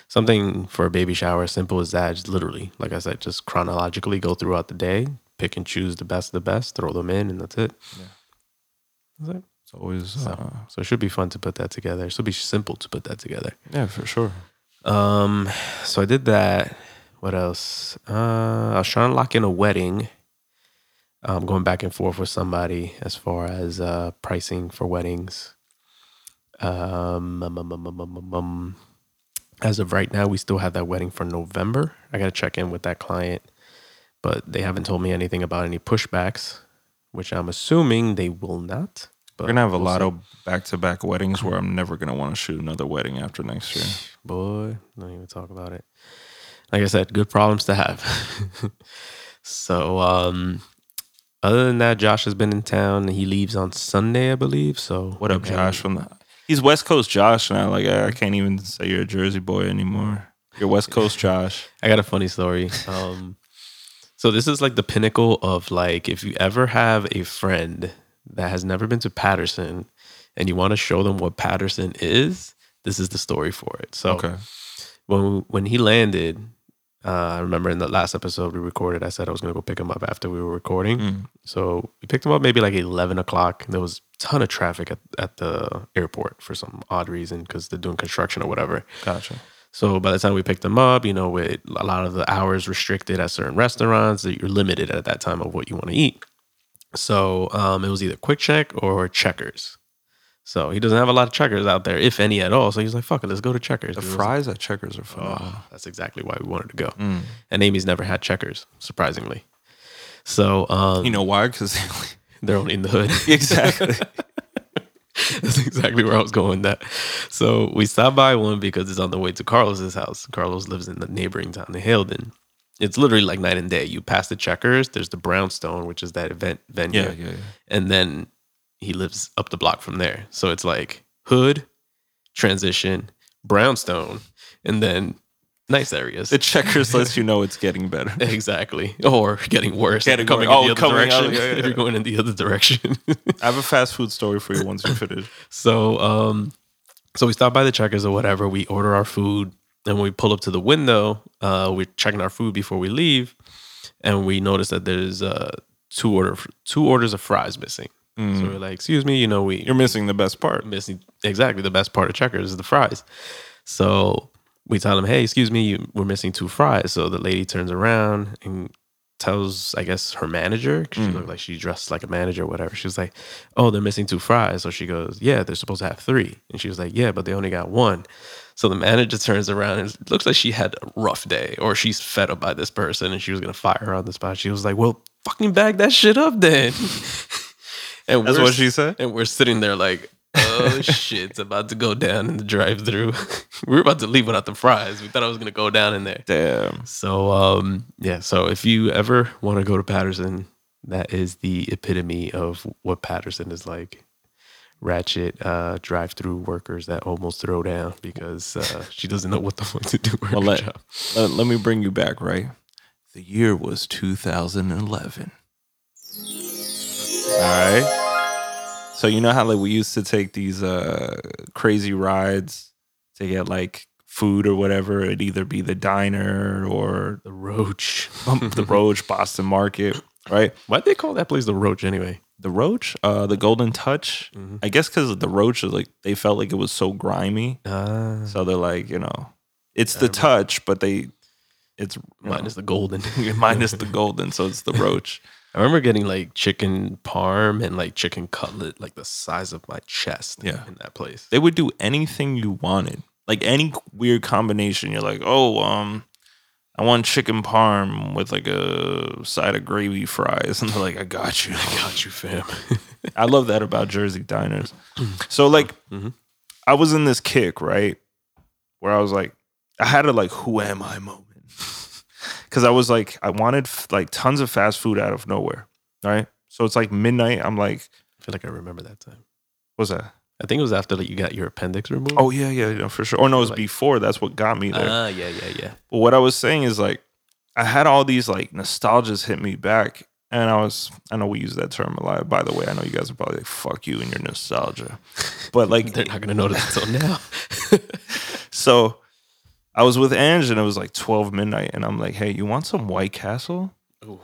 something for a baby shower as simple as that, just literally, like I said, just chronologically go throughout the day, pick and choose the best of the best, throw them in, and that's it.
Yeah.
That's it.
It's always uh,
So it should be fun to put that together. It should be simple to put that together.
yeah, for sure.
Um, so I did that. What else? Uh, I was trying to lock in a wedding. Um, going back and forth with somebody as far as uh, pricing for weddings. Um, um, um, um, um, as of right now, we still have that wedding for November. I got to check in with that client, but they haven't told me anything about any pushbacks, which I'm assuming they will not. But
We're gonna have a
we'll
lot
see.
of back to back weddings where I'm never gonna want to shoot another wedding after next year.
boy don't even talk about it like i said good problems to have so um other than that josh has been in town he leaves on sunday i believe so
What up. Josh? From the he's West Coast Josh now. Like I, I can't even say you're a Jersey boy anymore. You're West Coast Josh.
i got a funny story um so this is like the pinnacle of like if you ever have a friend that has never been to Paterson and you want to show them what Paterson is this is the story for it so
Okay.
when when he landed, uh, I remember in the last episode we recorded, I said I was gonna go pick him up after we were recording.
Mm.
So we picked him up maybe like eleven o'clock. There was a ton of traffic at, at the airport for some odd reason because they're doing construction or whatever.
Gotcha.
So by the time we picked him up, you know, with a lot of the hours restricted at certain restaurants, that you're limited at that time of what you want to eat. So um, it was either QuickChek or Checkers. So he doesn't have a lot of checkers out there, if any at all. So he's like, "Fuck it, let's go to Checkers."
The fries at Checkers are phenomenal.
Oh, that's exactly why we wanted to go.
Mm.
And Amy's never had checkers, surprisingly. So um,
You know why? Because
they're only in the hood.
exactly.
That's exactly where I was going with that. So we stopped by one because it's on the way to Carlos's house. Carlos lives in the neighboring town of Haledon. It's literally like night and day. You pass the checkers, there's the brownstone, which is that event venue.
yeah, yeah, yeah.
And then he lives up the block from there. So it's like hood, transition, brownstone, and then nice areas.
The Checkers lets you know it's getting better.
Exactly. Or getting worse.
Getting
coming
worse.
in the
Oh,
other
coming out,
direction.
yeah, yeah,
If you're going in the other direction.
I have a fast food story for you once you finish.
so um so we stop by the checkers or whatever, we order our food, and when we pull up to the window, uh we're checking our food before we leave, and we notice that there's uh two order two orders of fries missing. So mm-hmm. we're like, excuse me, you know, we
You're missing the best part.
missing exactly the best part of checkers is the fries. So we tell them, hey, excuse me, you, we're missing two fries. So the lady turns around and tells, I guess, her manager, 'cause she mm. looked like she dressed like a manager or whatever. She was like, oh, they're missing two fries. So she goes, yeah, they're supposed to have three. And she was like, yeah, but they only got one. So the manager turns around and it looks like she had a rough day or she's fed up by this person and she was going to fire her on the spot. She was like, well, fucking bag that shit up then. and
That's what she said?
and we're sitting there like, oh shit, it's about to go down in the drive through. we were about to leave without the fries. We thought I was gonna go down in there.
Damn.
So um yeah, so if you ever want to go to Paterson, that is the epitome of what Paterson is like. Ratchet uh drive through workers that almost throw down because uh, she doesn't know what the fuck to do with
Well,
her
let,
job.
let, let me bring you back, right? The year was 2011. All right. So you know how like we used to take these uh crazy rides to get like food or whatever. It'd either be the diner or
The Roach.
the Roach, Boston Market, right?
Why'd they call that place the Roach anyway?
The Roach, uh, the Golden Touch. I guess because the Roach is like they felt like it was so grimy,
Ah,
so they're like you know, it's the touch, but they, it's you know,
minus the golden.
minus the golden, so it's the Roach.
I remember getting like chicken parm and like chicken cutlet, like the size of my chest.
Yeah.
in that place.
They would do anything you wanted, like any weird combination. You're like, oh, um, I want chicken parm with like a side of gravy fries, and they're like, I got you.
I got you, fam.
I love that about Jersey diners. So like,
Mhm.
I was in this kick right where I was like, I had a like, who am I moment because I was like, I wanted like tons of fast food out of nowhere, right? So it's like midnight. I'm like,
I feel like I remember that time.
what's that?
I think it was after like you got your appendix removed.
Oh yeah, yeah, yeah, for sure. Or no, it was
Like-
before. That's what got me there.
ah, yeah, yeah, yeah.
But what I was saying is like, I had all these like nostalgias hit me back. And I was, I know we use that term a lot. By the way, I know you guys are probably like, fuck you and your nostalgia. But like,
They're not gonna notice until now.
so I was with Ange and it was like 12 midnight. And I'm like, hey, you want some White Castle?
Ooh,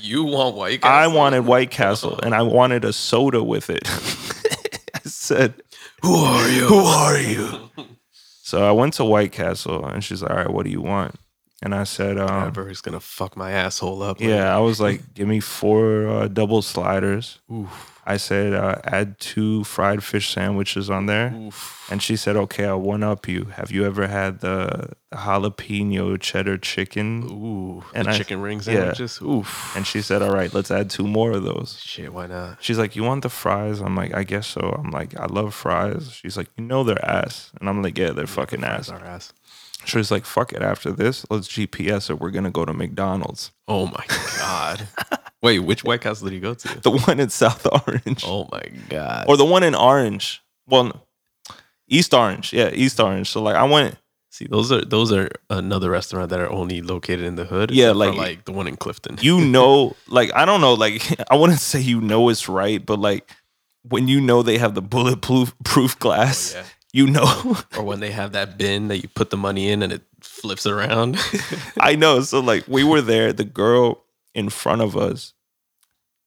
you want White Castle?
I wanted White Castle and I wanted a soda with it. I said, Who are you? Who are you? So I went to White Castle and she's like, All right, what do you want? And I said, um,
is gonna fuck my asshole up.
Yeah, I was like, Give me four uh, double sliders.
Oof.
I said, uh, Add two fried fish sandwiches on there.
Oof.
And she said, Okay, I'll one up you. Have you ever had the, the jalapeno cheddar chicken?
Ooh.
And
the
I-
chicken ring
yeah.
Oof.
And she said, All right, let's add two more of those.
Shit, why not?
She's like, You want the fries? I'm like, I guess so. I'm like, I love fries. She's like, You know they're ass. And I'm like, Yeah, they're fucking
Fries
ass.
are ass.
She's like, Fuck it. After this, let's GPS it. We're going to go to McDonald's.
Oh my god. Wait, which White Castle did you go to?
The one in South Orange.
Oh my god.
Or the one in Orange. Well, no, East Orange. Yeah, East Orange. So, like, I went,
See, those are those are another restaurant that are only located in the hood.
Yeah, like-
like the one in Clifton.
you know, like, I don't know, like, I wouldn't say you know it's right, but like, when you know they have the bulletproof proof glass,
Oh, yeah.
You know.
or when they have that bin that you put the money in and it flips around.
I know. So like we were there, the girl in front of us,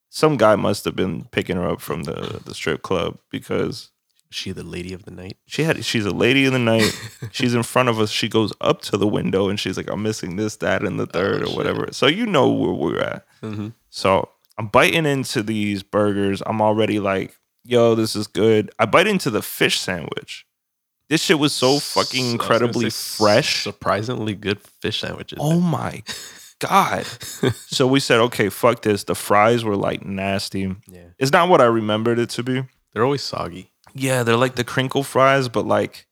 some guy must have been picking her up from the the strip club because
she the lady of the night.
she had she's a lady in the night. she's in front of us. She goes up to the window and she's like, I'm missing this, that, and the third or
Oh, shit.
whatever. So you know where we're at.
Mm-hmm.
So I'm biting into these burgers. I'm already like, yo, this is good. I bite into the fish sandwich. This shit was so fucking incredibly fresh.
Surprisingly good fish sandwiches.
Oh my god! so we said, okay, fuck this. The fries were like nasty.
yeah.
It's not what I remembered it to be.
They're always soggy,
Yeah, they're like the crinkle fries, but like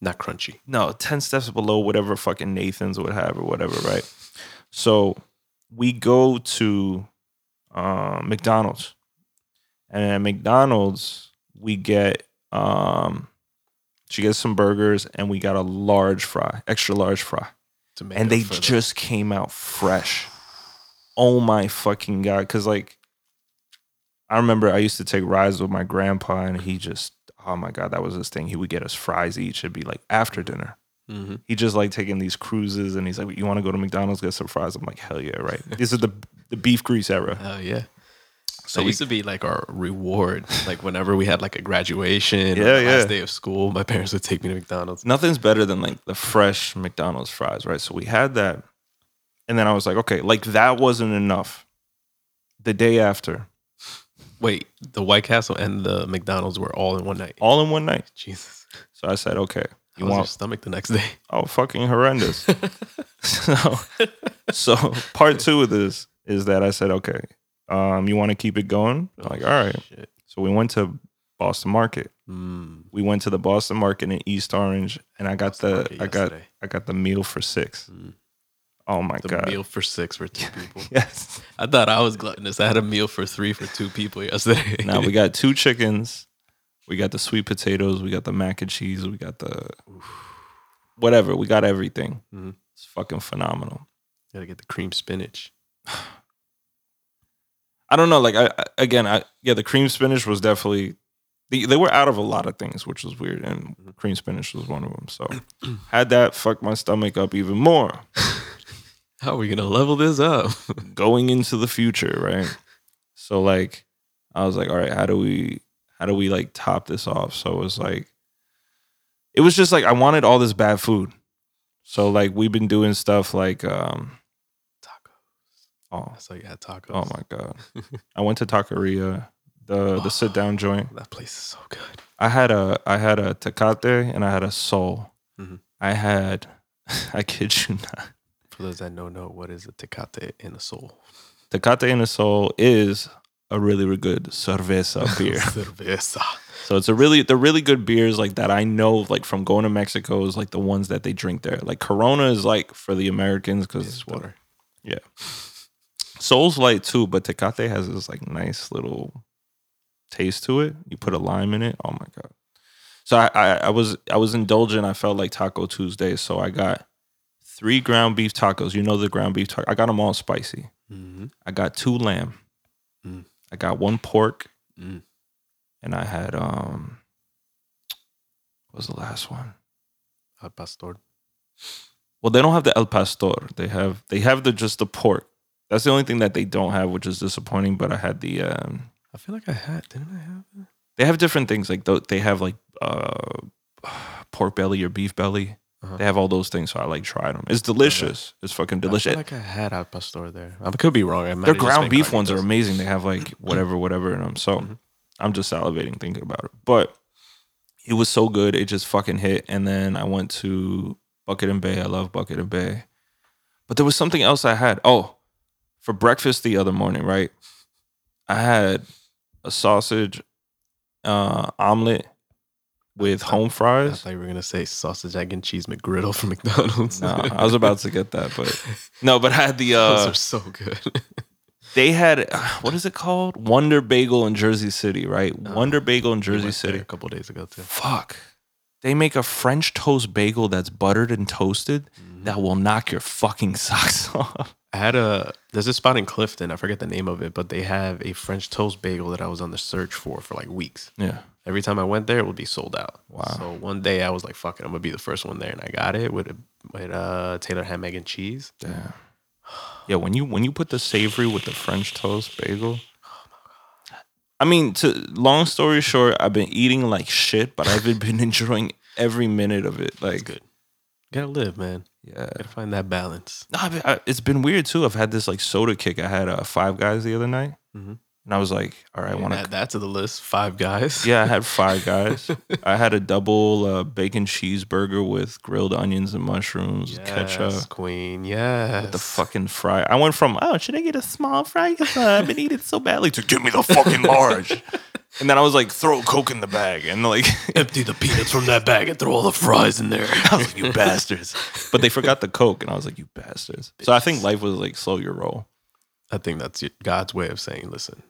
not crunchy.
no, ten steps below whatever fucking Nathan's would have or whatever, right? So we go to um, McDonald's, and at McDonald's we get um, she gets some burgers, and we got a large fry, extra large fry. And they just came out fresh. Oh my fucking god! Because like, I remember I used to take rides with my grandpa, and he just, oh my god, that was his thing. He would get us fries each. It'd be like after dinner.
Mhm.
He just like taking these cruises, and he's like, "You want to go to McDonald's get some fries?" I'm like, "Hell yeah!" Right. this is the the beef grease era.
Oh yeah.
So we-
used to be like our reward. Like whenever we had like a graduation,
Yeah,
or the
yeah.
last day of school, my parents would take me to McDonald's.
Nothing's better than like the fresh McDonald's fries, right? So we had that, and then I was like, okay, like that wasn't enough. The day after,
Wait, the White Castle and the McDonald's were all in one night.
all in one night.
Jesus.
So I said, okay,
How
you
was your
want
stomach the next day?
oh fucking horrendous. so, so part two of this is that I said, okay, um, you want to keep it going? Like, all right.
Shit.
So we went to Boston Market.
Mm,
We went to the Boston Market in East Orange, and I got
Boston
the
Market
I got
yesterday.
I got the meal for six.
Mm.
Oh my
the
god!
meal for six for two people.
Yes.
I thought I was gluttonous. I had a meal for three for two people yesterday.
Now we got two chickens. We got the sweet potatoes. We got the mac and cheese. We got the whatever. We got everything.
Mhm.
It's fucking phenomenal.
gotta get the cream spinach.
I don't know. Like I, I again, I yeah, the cream spinach was definitely they, they were out of a lot of things, which was weird, and cream spinach was one of them. So had that fucked my stomach up even more.
How are we gonna level this up?
going into the future, right? So like I was like, all right, how do we how do we like top this off? So it was like it was just like I wanted all this bad food. So like we've been doing stuff like um. Oh
so you had tacos.
oh my god. I went to Taqueria, the the sit down joint.
That place is so good.
I had a I had a tecate and I had a Sol.
Mhm.
I had I kid you not.
For those that don't know, what is a tecate in a Sol?
Tecate and a Sol is a really, really good cerveza beer.
Cerveza.
So it's a really the really good beers like that I know like from going to Mexico is like the ones that they drink there. Like Corona is like for the Americans because
It's water.
Yeah, Sol's light too, but Tecate has this like nice little taste to it. You put a lime in it. Oh my god! So I I, I was I was indulgent. I felt like Taco Tuesday, so I got three ground beef tacos. You know the ground beef taco. I got them all spicy.
Mm-hmm.
I got two lamb.
Mm.
I got one pork.
Mm.
And I had um what was the last one?
Al pastor.
Well, they don't have the El Pastor. They have they have the just the pork. That's the only thing that they don't have, which is disappointing. But I had the. Um,
I feel like I had. Didn't I have it?
they have different things like they have like uh, pork belly or beef belly.
Uh-huh.
They have all those things, so I like tried them. It's delicious. It's fucking
I
delicious.
feel like I had al pastor there. I could be wrong. I
Their ground beef ones are amazing. They have like whatever, whatever in them. So
Mhm.
I'm just salivating thinking about it. But it was so good, it just fucking hit. And then I went to Bucket and Bay. I love Bucket and Bay. But there was something else I had. Oh, for breakfast the other morning, right? I had a sausage uh, omelet with home fries.
I thought you were gonna say sausage, egg, and cheese McGriddle from McDonald's.
No, I was about to get that, but no, but I had the
Those
uh,
are so good.
they had what is it called? Wonder Bagel in Jersey City, right?
Oh,
Wonder Bagel in Jersey City.
a couple days ago too.
Fuck. They make a French toast bagel that's buttered and toasted
Mm-hmm.
that will knock your fucking socks off.
I had a there's a spot in Clifton. I forget the name of it, but they have a French toast bagel that I was on the search for for like weeks.
Yeah.
Every time I went there, it would be sold out.
Wow.
So one day I was like, "Fuck it, I'm gonna be the first one there," and I got it with a, with uh Taylor ham, egg, and cheese.
Damn. Yeah, when you when you put the savory with the French toast bagel. I mean, to long story short, I've been eating like shit, but I've been- been enjoying every minute of it. Like,
good. Gotta live, man.
Yeah.
Gotta find that balance.
No, I've I, it's been weird too. I've had this like soda kick. I had uh, Five Guys the other night,
Mhm.
and I was like, "All right, I want to
add that to the list. Five guys.
Yeah, I had five guys. I had a double uh, bacon cheeseburger with grilled onions and mushrooms,
Yes,
ketchup,
queen. Yes.
with the fucking fry. I went from oh, should I get a small fry? 'Cause, uh, I've been eating so badly to give me the fucking large. and then I was like, throw Coke in the bag, and like,
Empty the peanuts from that bag and throw all the fries in there.
I was like, you bastards. But they forgot the Coke, and I was like, you bastards. So I think life was like slow your roll.
I think that's God's way of saying, listen,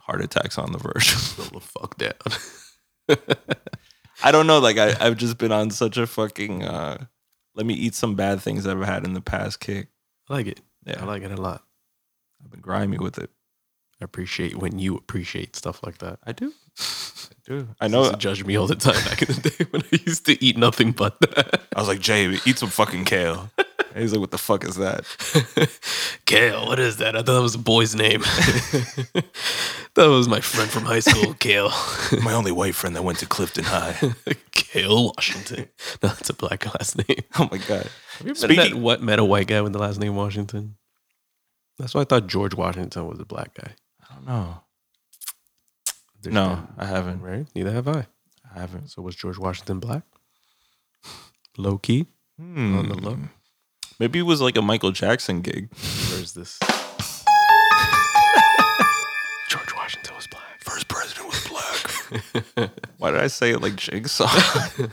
Heart attacks on the verge.
slow the fuck down.
I don't know. Like I, I've just been on such a fucking. uh Let me eat some bad things I've had in the past kick.
I like it.
Yeah.
I like it a lot.
I've been grimy with it.
I appreciate when you appreciate stuff like that.
I do. I do. I
I
know.
used to judge me all the time back in the day when I used to eat nothing but that.
I was like, Jay, eat some fucking kale. And he's like, what the fuck is that?
Kale, what is that? I thought that was a boy's name. that was my friend from high school, Kale.
My only white friend that went to Clifton High.
Kale Washington. No, that's a black last name.
Oh my god.
Have you ever
Speaking-
met, what, met a white guy with the last name Washington? That's why I thought George Washington was a black guy.
I don't know.
There's
No,
been-
I haven't.
right? Neither have I.
I haven't.
So was George Washington black? Low key
Hmm.
on the low.
Maybe it was like a Michael Jackson gig.
Where's this? George Washington was black.
First president was black. Why did I say it like Jigsaw?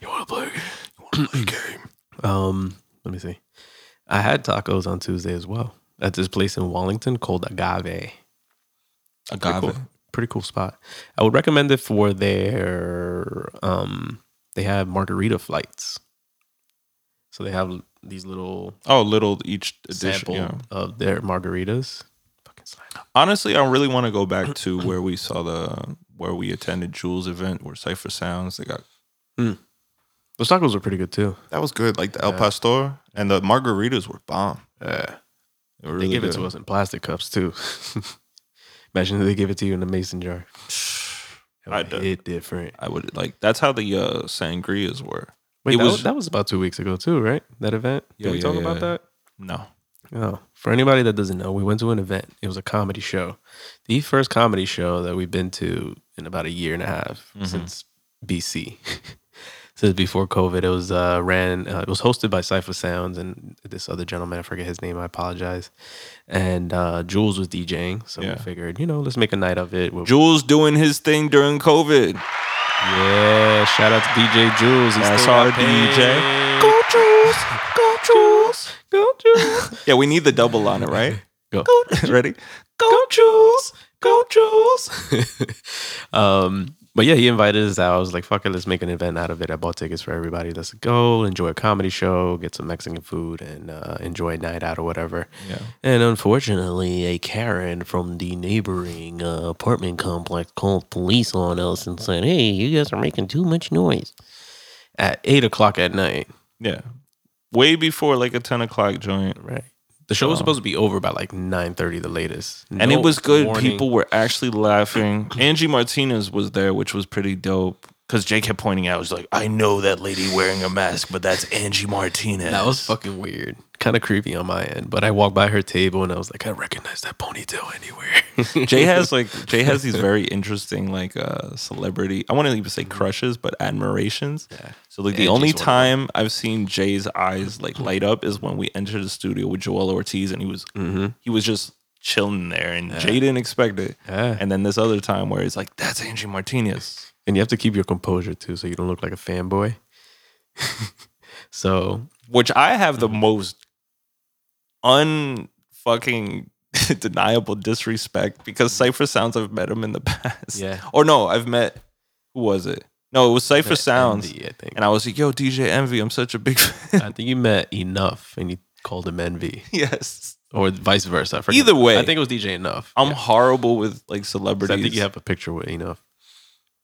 You want to play? You want to play a game? Um, let me see. I had tacos on Tuesday as well at this place in Wallington called Agave. Pretty
Agave.
cool, pretty cool spot. I would recommend it for their um. They have margarita flights, so they have these little
Oh, little each edition.
sample
Yeah.
of their margaritas.
Honestly, I really want to go back to where we saw the where we attended Jules' event where Cipha Sounds. They got
Those tacos were pretty good too.
that was good. Like the El Pastor and the margaritas were bomb.
Yeah.
They, were
They
really
give it to us in plastic cups too. Imagine if they give it to you in a mason jar. It
I do.
hit different.
I would like that's how the uh sangrias were.
Wait,
It
that,
was-
was, that was about two weeks ago too, right? That event. Did
Yeah,
we
yeah,
talk
yeah,
about that?
No.
Oh, for anybody that doesn't know, we went to an event. It was a comedy show, the first comedy show that we've been to in about a year and a half
Mhm.
since BC. since before COVID, it was uh, ran. Uh, it was hosted by Cipha Sounds and this other gentleman. I forget his name. I apologize. And uh, Jules was DJing, so
Yeah.
we figured, you know, let's make a night of it. We'll-
Jules doing his thing during COVID.
yeah, shout out to DJ Jules. He
That's
still
our
got
DJ. Go Jules. Go Jules.
Go Jules.
Yeah, we need the double on it, right?
Go.
Ready? Go Jules.
Go Jules. um, but yeah, he invited us out. I was like, fuck it, let's make an event out of it. I bought tickets for everybody. Let's go, enjoy a comedy show, get some Mexican food, and uh, enjoy a night out or whatever.
Yeah.
And unfortunately, a Karen from the neighboring uh, apartment complex called police on us and said, hey, you guys are making too much noise. At eight o'clock at night,
Yeah. Way before like a 10 o'clock joint.
right? The show was
So-
supposed to be over by like nine thirty, the latest,
and it was good.
warning.
People were actually laughing. Angie Martinez was there, which was pretty dope. Because Jake kept pointing out, was like, I know that lady wearing a mask, but that's Angie Martinez.
That was fucking weird, kind of creepy on my end. But I walked by her table and I was like, I recognize that ponytail anywhere.
Jay has like Jay has these very interesting like uh celebrity. I want to even say crushes, but admirations.
Yeah.
So like the only time I've seen Jay's eyes like light up is when we entered the studio with Joel Ortiz, and he was
mm-hmm.
he was just chilling there, and Jay didn't expect it.
Yeah.
And then this other time where it's like, that's Angie Martinez.
and you have to keep your composure too, so you don't look like a fanboy. so
Which I have
Mm-hmm.
the most unfucking deniable disrespect because Cipha Sounds I've met him in the past.
Yeah.
Or no, I've met who was it? No, it was
Cipha
Sounds.
Envy, I think.
And I was like, yo, DJ Envy, I'm such a big fan.
I think you met Enuff and you called him Envy,
yes.
or vice versa. I.
Either way.
I think it was DJ Enuff.
I'm
Yeah.
horrible with like celebrities.
I think you have a picture with Enuff.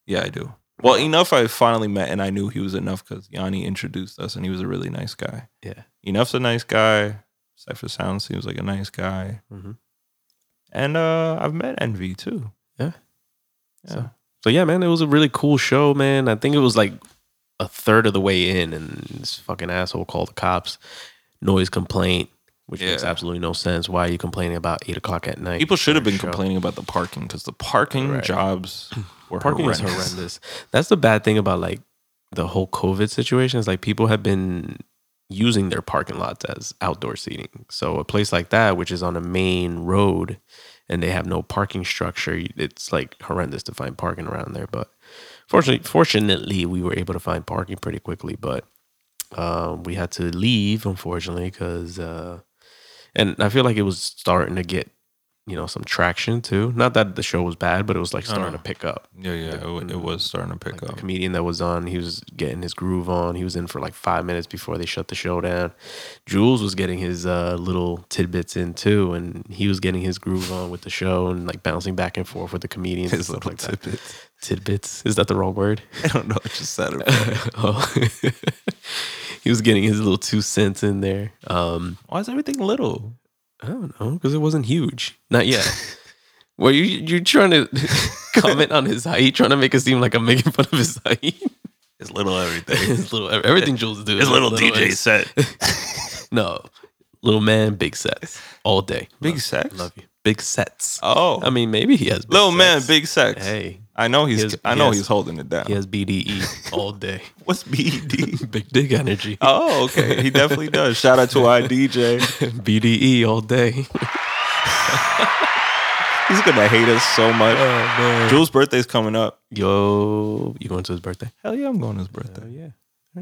Yeah, I do. Well, Enuff I finally met and I knew he was Enuff because Yanni introduced us and he was a really nice guy.
Yeah.
Enuff's a nice guy. Cipha Sound seems like a nice guy.
Mhm.
And uh I've met Envy too.
Yeah.
Yeah.
So- So yeah, man, it was a really cool show, man. I think it was like a third of the way in, and this fucking asshole called the cops. Noise complaint, which makes absolutely no sense. Why are you complaining about eight o'clock at night?
People should have been
show?
complaining about the parking because the parking
Right.
jobs were
Parking
horrendous.
is horrendous. That's the bad thing about like the whole COVID situation is like people have been using their parking lots as outdoor seating. So a place like that, which is on a main road, and they have no parking structure, it's like horrendous to find parking around there. But fortunately, fortunately, we were able to find parking pretty quickly. But um, we had to leave, unfortunately, because uh, and I feel like it was starting to get you know some traction too. Not that the show was bad, but it was like starting to pick up
Yeah, yeah, it, it was starting to pick
like
up.
the comedian that was on, he was getting his groove on. He was in for like five minutes before they shut the show down. Jules was getting his uh, little tidbits in too, and he was getting his groove on with the show and like bouncing back and forth with the comedians.
His little
like that.
tidbits.
Tidbits is that the wrong word?
I don't know. I just said it.
oh. he was getting his little two cents in there. Um,
Why is everything little?
I don't know because it wasn't huge, not yet. Well, you you're trying to comment on his height, trying to make it seem like I'm making fun of his height.
It's little everything.
his little everything Jules do.
His
is
little DJ
is-
set.
No, little man, big sets all day.
Big
Love-
sex?
Love you. Big sets.
Oh,
I mean, maybe he has big
little man, big sex.
Hey,
I know he's.
He has-
I know
he has-
he's holding it down.
he has BDE all day.
What's BDE?
big dick energy.
oh, okay. He definitely does. Shout out to our DJ.
BDE all day.
He's gonna hate us so much.
Oh man.
Jules' birthday's coming up.
Yo, you going to his birthday?
Hell yeah, I'm going to his birthday.
yeah.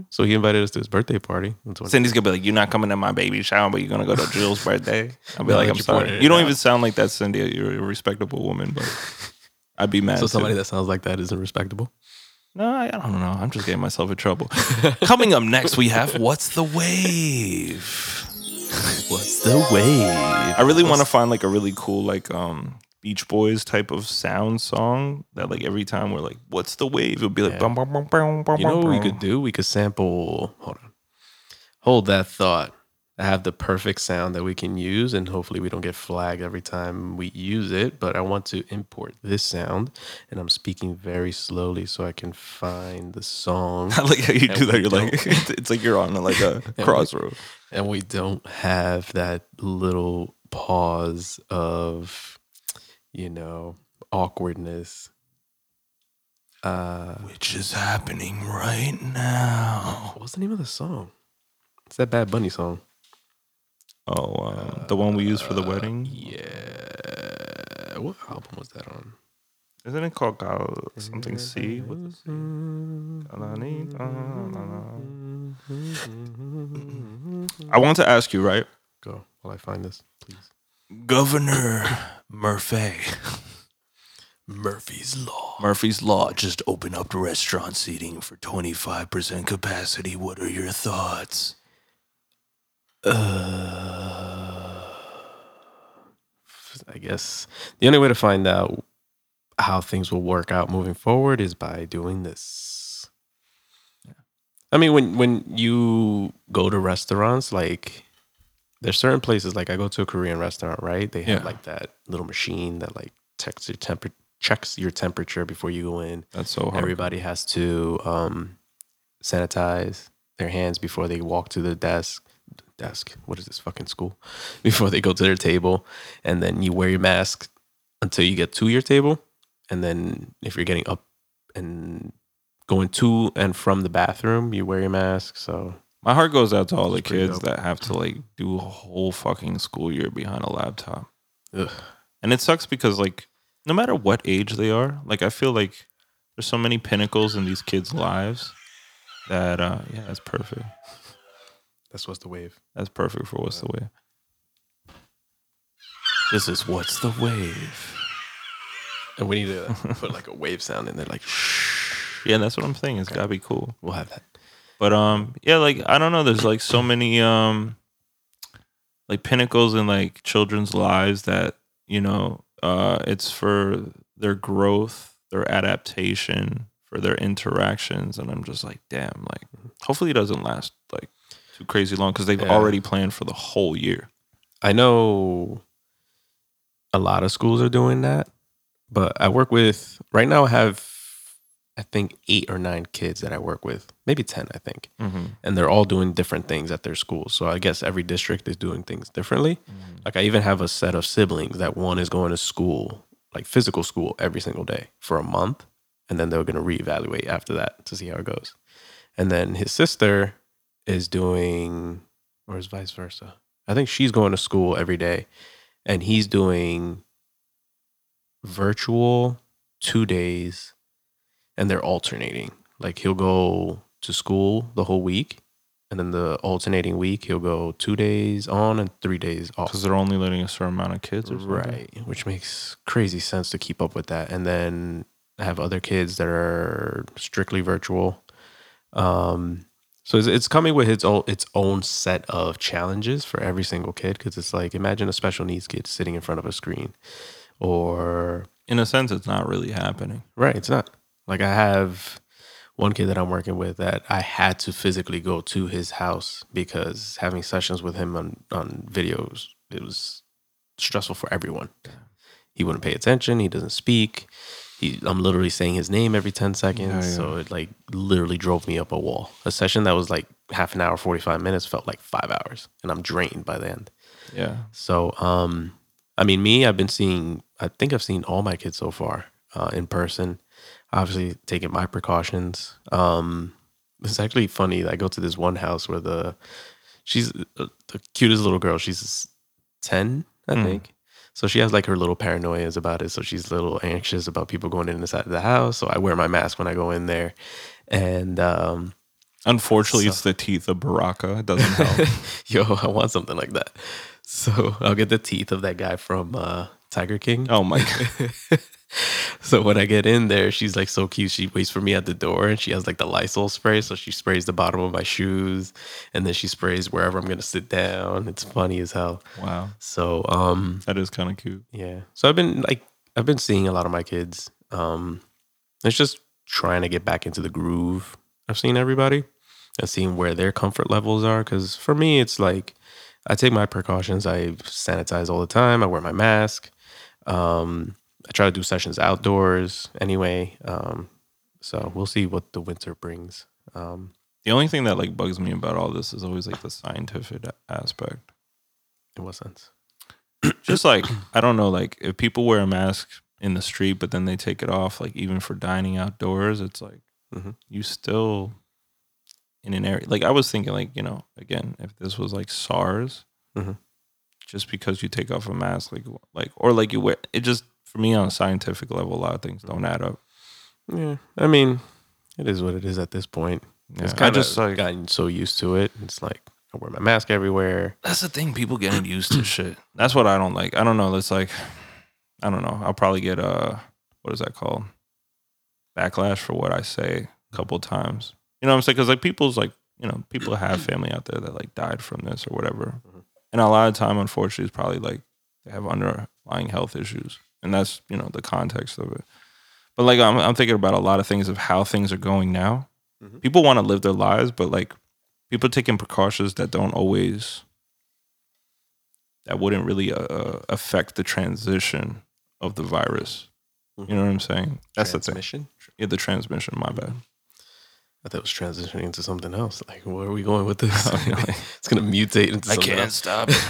So he invited us to his birthday party.
Cindy's gonna be like, "You're not coming to my baby shower, but you're gonna go to Jules' birthday." I'll be
No,
like, "I'm sorry." You don't
out.
even sound like that, Cindy. You're a respectable woman, but I'd be mad.
So
too.
somebody that sounds like that isn't respectable.
No, I I don't know. I'm just getting myself in trouble. Coming up next, we have What's the Wave?
What's the wave?
I really want to find like a really cool like um Beach Boys type of sound song that like every time we're like, "What's the wave?" It'll be like,
Yeah.
bum, bum, bum, bum, bum,
You know what we could do? We could sample. Hold on. Hold that thought. I have the perfect sound that we can use, and hopefully we don't get flagged every time we use it. But I want to import this sound, and I'm speaking very slowly so I can find the song.
I like how you
And
do that. You're like, it's, like you're on like a crossroad.
and we don't have that little pause of, you know, awkwardness. Uh,
Which is happening right now.
what's the name of the song? It's that Bad Bunny song.
Oh, uh, the one we used for the wedding.
Yeah. What album was that on?
Isn't it called Gal- something C? What is it? I want to ask you, right?
Go while I find this, please.
Governor Murphy.
Murphy's Law.
Murphy's Law just opened up the restaurant seating for 25% capacity. What are your thoughts?
Uh, I guess the only way to find out how things will work out moving forward is by doing this. I mean, when when you go to restaurants, like there's certain places like I go to a Korean restaurant, right? They have
Yeah.
like that little machine that like checks your temper checks your temperature before you go in.
That's so hard.
Everybody has to um, sanitize their hands before they walk to the desk. Desk. What is this fucking school? Before they go to their table, and then you wear your mask until you get to your table, and then if you're getting up and going to and from the bathroom, you wear your mask. So
My heart goes out to all the kids
dope.
that have to like do a whole fucking school year behind a laptop.
ugh.
And it sucks because like no matter what age they are, like I feel like there's so many pinnacles in these kids' lives that uh yeah, that's perfect.
That's what's the wave.
That's perfect for what's the wave.
This is what's the wave. And we need to put like a wave sound in there, like
Yeah, that's what I'm saying. It's gotta be cool.
we'll have that.
But um yeah, like I don't know, there's like so many um like pinnacles in like children's lives that, you know, uh it's for their growth, their adaptation, for their interactions and I'm just like, damn, like hopefully it doesn't last like too crazy long cuz they've
Yeah.
already planned for the whole year.
I know a lot of schools are doing that, but I work with right now. I have I think eight or nine kids that I work with, maybe ten, I think,
Mm-hmm.
and they're all doing different things at their schools. So I guess every district is doing things differently. Like I even have a set of siblings that one is going to school, like physical school, every single day for a month, and then they're going to reevaluate after that to see how it goes. And then his sister is doing, or is vice versa. I think she's going to school every day, and he's doing virtual two days, and they're alternating. Like he'll go to school the whole week, and then the alternating week he'll go two days on and three days off.
Cuz they're only letting a certain amount of kids or.
Right, which makes crazy sense to keep up with that. And then I have other kids that are strictly virtual. Um, so it's, it's coming with its own its own set of challenges for every single kid because it's like imagine a special needs kid sitting in front of a screen, or
In a sense it's not really happening.
right, it's not like I have one kid that I'm working with that I had to physically go to his house because having sessions with him on on videos it was stressful for everyone. He wouldn't pay attention. He doesn't speak. He, I'm literally saying his name every 10 seconds.
Yeah, yeah.
So it like literally drove me up a wall. A session that was like half an hour, 45 minutes felt like five hours and I'm drained by the end.
Yeah.
So, um, I mean, me, I've been seeing, I think I've seen all my kids so far uh, in person, obviously taking my precautions. Um, it's actually funny. I go to this one house where the, she's uh, the cutest little girl. She's 10, I
Mm.
think. So she has like her little paranoias about it. So she's a little anxious about people going in inside of the house. So I wear my mask when I go in there. And um,
Unfortunately,
So-
it's the teeth of Baraka. It doesn't help.
yo, I want something like that. So I'll get the teeth of that guy from uh, Tiger King.
oh my god.
so when I get in there, she's like so cute. She waits for me at the door and she has like the Lysol spray. So she sprays the bottom of my shoes and then she sprays wherever I'm gonna sit down. It's funny as hell.
Wow.
So um
That is kind of cute.
yeah. So I've been like I've been seeing a lot of my kids. Um it's just trying to get back into the groove I've seen everybody and seeing where their comfort levels are. Cause for me it's like I take my precautions. I sanitize all the time. I wear my mask. Um, I try to do sessions outdoors anyway. Um, so we'll see what the winter brings. Um,
The only thing that like bugs me about all this is always like the scientific aspect.
in what sense?
Just like I don't know, like if people wear a mask in the street, but then they take it off, like even for dining outdoors, it's like
Mhm.
you still in an area. Like I was thinking, like you know, again, if this was like SARS,
Mhm.
just because you take off a mask, like like or like you wear it, just for me on a scientific level, a lot of things don't add up.
Yeah, I mean, it is what it is at this point.
Yeah,
It's kind of
just like
gotten so used to it. It's like I wear my mask everywhere.
That's the thing. People getting used to shit. That's what I don't like. I don't know. It's like, I don't know. I'll probably get a what is that called? Backlash for what I say a couple times. You know what I'm saying? Because like people's like, you know, people have family out there that like died from this or whatever.
Mhm.
And a lot of time, unfortunately, is probably like they have underlying health issues. And that's, you know, the context of it. But like I'm I'm thinking about a lot of things of how things are going now.
Mhm.
People want to live their lives, but like people taking precautions that don't always that wouldn't really uh, affect the transition of the virus. You know what I'm saying? That's the thing.
transmission.
Yeah, the transmission. My bad.
I thought it was transitioning into something else. Like, where are we going with this? it's gonna mutate into. something I can't else.
stop.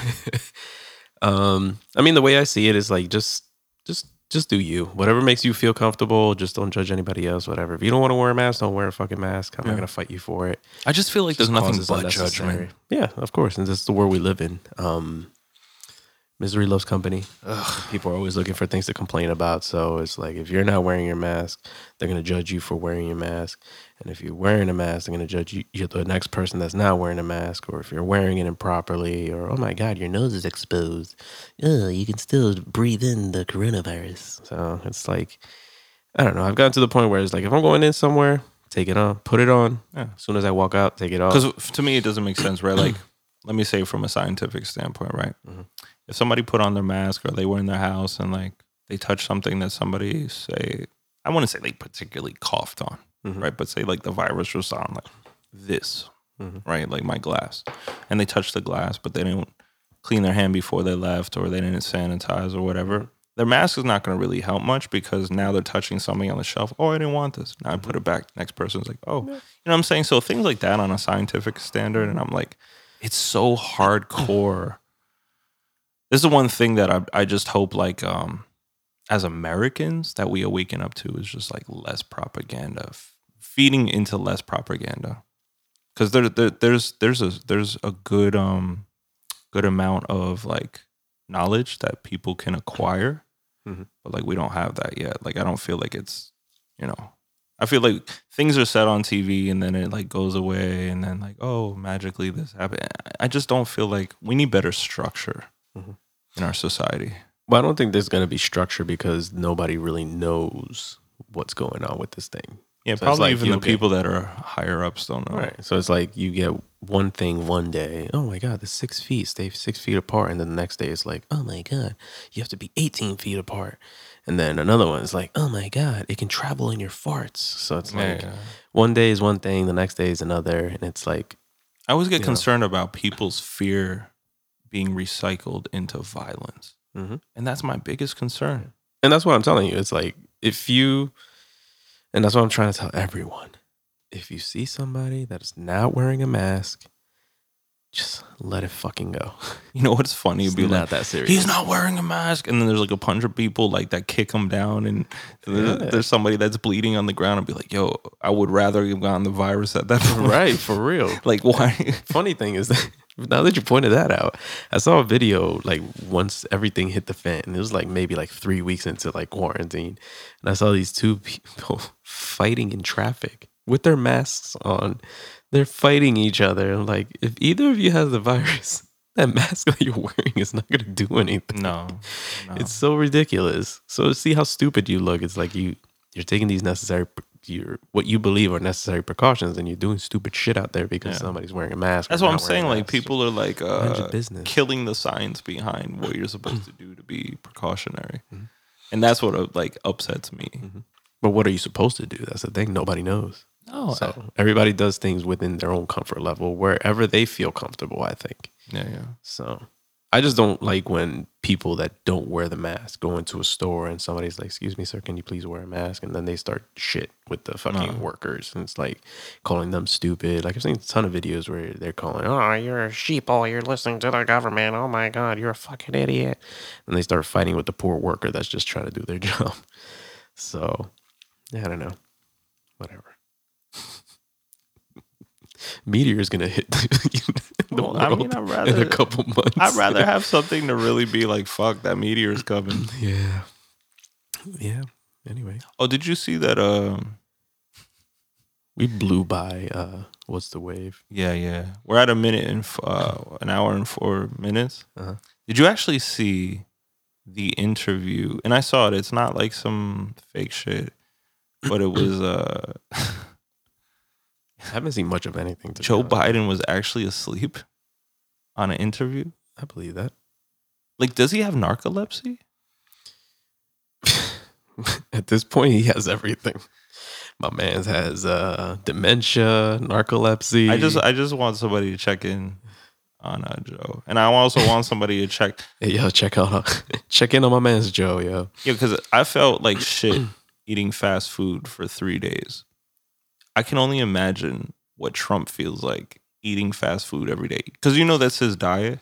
Um, I mean, the way I see it is like just, just, just do you. Whatever makes you feel comfortable. Just don't judge anybody else. Whatever. If you don't want to wear a mask, don't wear a fucking mask. I'm
Yeah.
not gonna fight you for it.
I just feel like there's nothing but judgment.
Yeah, of course, and this is the world we live in. Um, misery loves company. People are always looking for things to complain about. So it's like if you're not wearing your mask, they're gonna judge you for wearing your mask, and if you're wearing a mask, they're gonna judge you, you the next person that's not wearing a mask, or if you're wearing it improperly, or oh my god, your nose is exposed. Oh, you can still breathe in the coronavirus. So it's like I don't know. I've gotten to the point where it's like if I'm going in somewhere, take it on, put it on.
Yeah.
As soon as I walk out, take it off.
Because to me, it doesn't make sense, right? Like, let me say from a scientific standpoint, right?
Mhm.
If somebody put on their mask or they were in their house and like they touch something that somebody say, I want to say they particularly coughed on,
Mhm.
right? But say like the virus was on like this,
Mhm.
right? Like my glass, and they touched the glass, but they didn't clean their hand before they left or they didn't sanitize or whatever. Their mask is not going to really help much because now they're touching something on the shelf. Oh, I didn't want this. Now I put it back. Next person's like, oh, you know what I'm saying? So things like that on a scientific standard, and I'm like, it's so hardcore. This is the one thing that I I just hope like um as Americans that we awaken up to is just like less propaganda, f- feeding into less propaganda. Because there, there there's there's a there's a good um good amount of like knowledge that people can acquire,
Mhm.
but like we don't have that yet. Like I don't feel like it's you know I feel like things are said on TV and then it like goes away and then like oh magically this happened. I just don't feel like we need better structure
Mhm.
In our society.
Well, I don't think there's going to be structure because nobody really knows what's going on with this thing.
Yeah,
So
probably
like
even the
get-
people that are higher ups don't know.
Right. So it's like you get one thing one day. Oh my God, the six feet stay six feet apart. And then the next day it's like, oh my God, you have to be 18 feet apart. And then another one is like, oh my God, it can travel in your farts. So it's like
yeah.
one day is one thing, the next day is another. And it's like,
I always get concerned about people's fear being recycled into violence.
Mhm.
And that's my biggest concern.
and that's what I'm telling you. It's like, if you, and that's what I'm trying to tell everyone. If you see somebody that is not wearing a mask, just let it fucking go.
You know what's funny?
It's
It'd be
not
like,
that serious.
he's not wearing a mask. And then there's like a bunch of people like that kick him down. And there-
Yeah.
there's somebody that's bleeding on the ground and be like, yo, I would rather have gotten the virus at that point.
right, for real.
Like, why?
funny thing is that now that you pointed that out, I saw a video like once everything hit the fan. And it was like maybe like three weeks into like quarantine, and I saw these two people fighting in traffic with their masks on. They're fighting each other. Like if either of you has the virus, that mask that you're wearing is not gonna do anything.
no. no.
It's so ridiculous. So see how stupid you look. It's like you you're taking these necessary your what you believe are necessary precautions and you're doing stupid shit out there because
Yeah.
somebody's wearing a mask.
That's what I'm saying. Like people are like uh,
business.
killing the science behind what you're supposed to do to be precautionary,
Mm-hmm.
and that's what uh, like upsets me.
But what are you supposed to do? That's the thing. Nobody knows.
No,
So everybody does things within their own comfort level, wherever they feel comfortable, I think.
yeah, yeah.
So I just don't like when people that don't wear the mask go into a store and somebody's like, "Excuse me, sir, can you please wear a mask?" And then they start shit with the fucking
No.
workers, and it's like calling them stupid. Like I've seen a ton of videos where they're calling, "Oh, you're a sheeple. Oh, you're listening to the government. Oh my god, you're a fucking idiot," and they start fighting with the poor worker that's just trying to do their job. So yeah, I don't know. Whatever. Meteor is gonna hit the
Well,
world
I mean, I'd
in a couple months.
I'd rather have something to really be like, "Fuck, that meteor is coming."
Yeah. Yeah. Anyway,
Oh, did you see that? Um,
we blew by uh what's the wave?
yeah, yeah. We're at a minute and f- uh, an hour and four minutes.
Uh-huh.
Did you actually see the interview? And I saw it. It's not like some fake shit, but it was. uh
I haven't seen much of anything to
Joe. Biden was actually asleep on an interview.
I believe that.
Like, does he have narcolepsy?
At this point he has everything. My man's has uh dementia, narcolepsy.
I just, I just want somebody to check in on uh, Joe, and I also want somebody to check.
Hey, yo, check out check in on my man's Joe, yo.
Yeah, because I felt like shit eating fast food for three days. I can only imagine what Trump feels like eating fast food every day. Because you know that's his diet.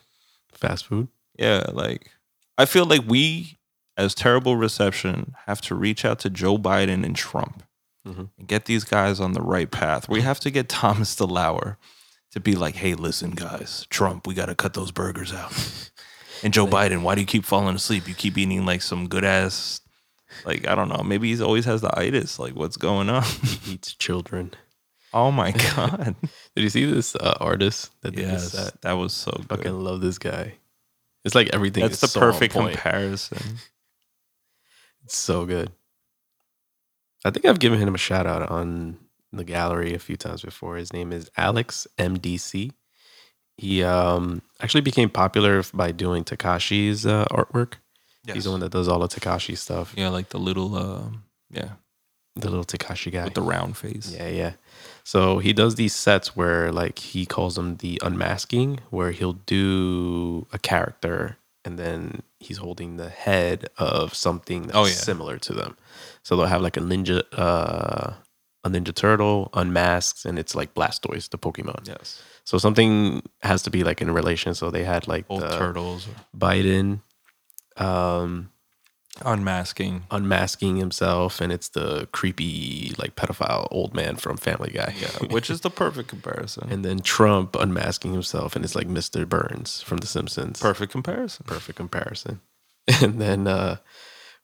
Fast food.
Yeah, like I feel like we, as terrible reception, have to reach out to Joe Biden and Trump
Mhm.
and get these guys on the right path. We have to get Thomas DeLauer to be like, "Hey, listen, guys, Trump, we got to cut those burgers out." And Joe Biden, why do you keep falling asleep? You keep eating like some good ass, like I don't know. Maybe he's always has the itis. Like, what's going on?
He eats children.
oh my god!
Did you see this uh, artist that did
yes,
this
that was so good.
Fucking love this guy. It's like everything.
That's
is
the
so
perfect comparison.
It's so good. I think I've given him a shout out on the gallery a few times before. His name is Alex MDC. He um, actually became popular by doing Takashi's uh, artwork. He's the one that does all the Takashi stuff.
Yeah, like the little, um, yeah,
The little Takashi guy.
with the round face.
Yeah, yeah. So he does these sets where like he calls them the unmasking, where he'll do a character and then he's holding the head of something that's
Oh, yeah.
similar to them. So they'll have like a ninja uh a ninja turtle unmasked and it's like Blastoise, the Pokemon.
Yes,
So something has to be like in relation. So they had like
old
the
turtles
Biden um
unmasking.
unmasking himself and it's the creepy like pedophile old man from Family Guy.
Yeah, which is the perfect comparison.
and then Trump unmasking himself, and it's like Mr. Burns from The Simpsons.
perfect comparison.
perfect comparison. And then uh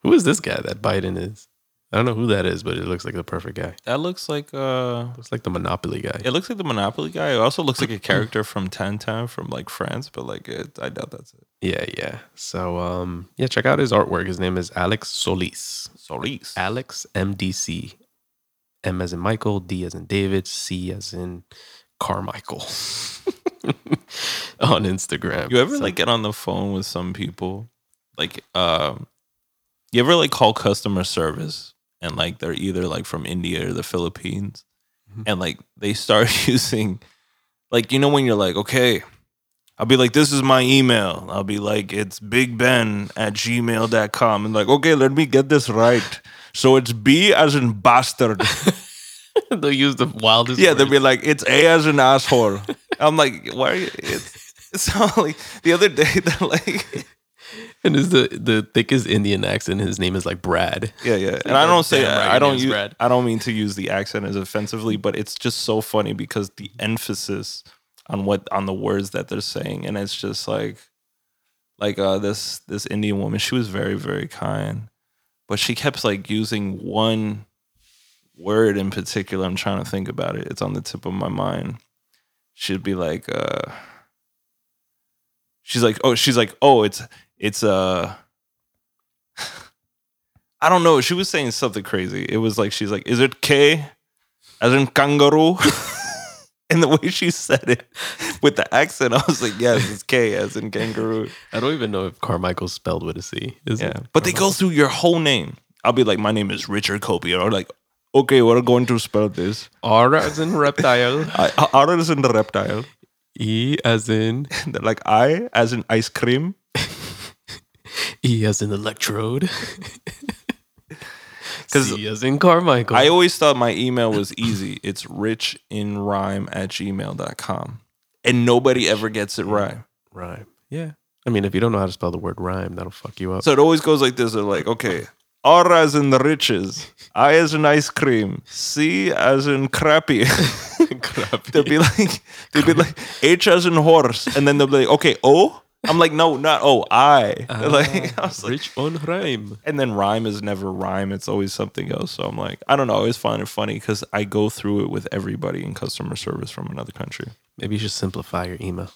who is this guy that Biden is? I don't know who that is, but it looks like the perfect guy.
That looks like uh,
Looks like the Monopoly guy.
it looks like the Monopoly guy. It also looks like a character from Tintin from like France, but like it, I doubt that's it.
Yeah, yeah. So um yeah, check out his artwork. His name is Alex Solis.
Solis.
Alex MDC. M as in Michael, D as in David, C as in Carmichael. on Instagram.
You ever
So-
like get on the phone with some people, like um, you ever like call customer service and like they're either like from India or the Philippines,
Mhm.
and like they start using, like you know when you're like okay. I'll be like, this is my email. I'll be like, it's bigben at gmail.com. And like, okay, let me get this right. So it's B as in bastard.
they'll use the wildest
Yeah, they'll be like, it's A as an asshole. I'm like, why are you? It's, it's not like the other day they're like,
And is the the thickest Indian accent? His name is like Brad.
yeah, yeah. And I don't say
Damn right,
I don't use
Brad.
I don't mean to use the accent as offensively, but it's just so funny because the emphasis on what on the words that they're saying, and it's just like, like uh this this Indian woman, she was very very kind, but she kept like using one word in particular. I'm trying to think about it. It's on the tip of my mind. She'd be like, uh she's like, oh, she's like, oh, it's it's uh I don't know. She was saying something crazy. It was like she's like, is it K as in kangaroo? and the way she said it with the accent, I was like, yes, it's K as in kangaroo.
I don't even know if Carmichael's spelled with a C. Is
Yeah.
it?
But they go through your whole name. I'll be like, my name is Richard Copia. Or like, okay, we're going to spell this.
R as in reptile.
I, R is in the reptile.
E as in
like I as in ice cream.
E as in electrode.
'Cause
C as in Carmichael.
I always thought my email was easy. It's richinrhyme at gmail.com. And nobody ever gets it right.
rhyme. Yeah. I mean, if you don't know how to spell the word rhyme, that'll fuck you up.
So it always goes like this. They're like, okay, R as in the riches, I as in ice cream, C as in crappy. crappy. they'll be like, they'll be like H as in horse, and then they'll be like, okay, O. I'm like, no, not oh, They're like, I was like,
Rich on rhyme.
and then rhyme is never rhyme. It's always something else. So I'm like, I don't know. I always find it funny because I go through it with everybody in customer service from another country.
Maybe you should simplify your email.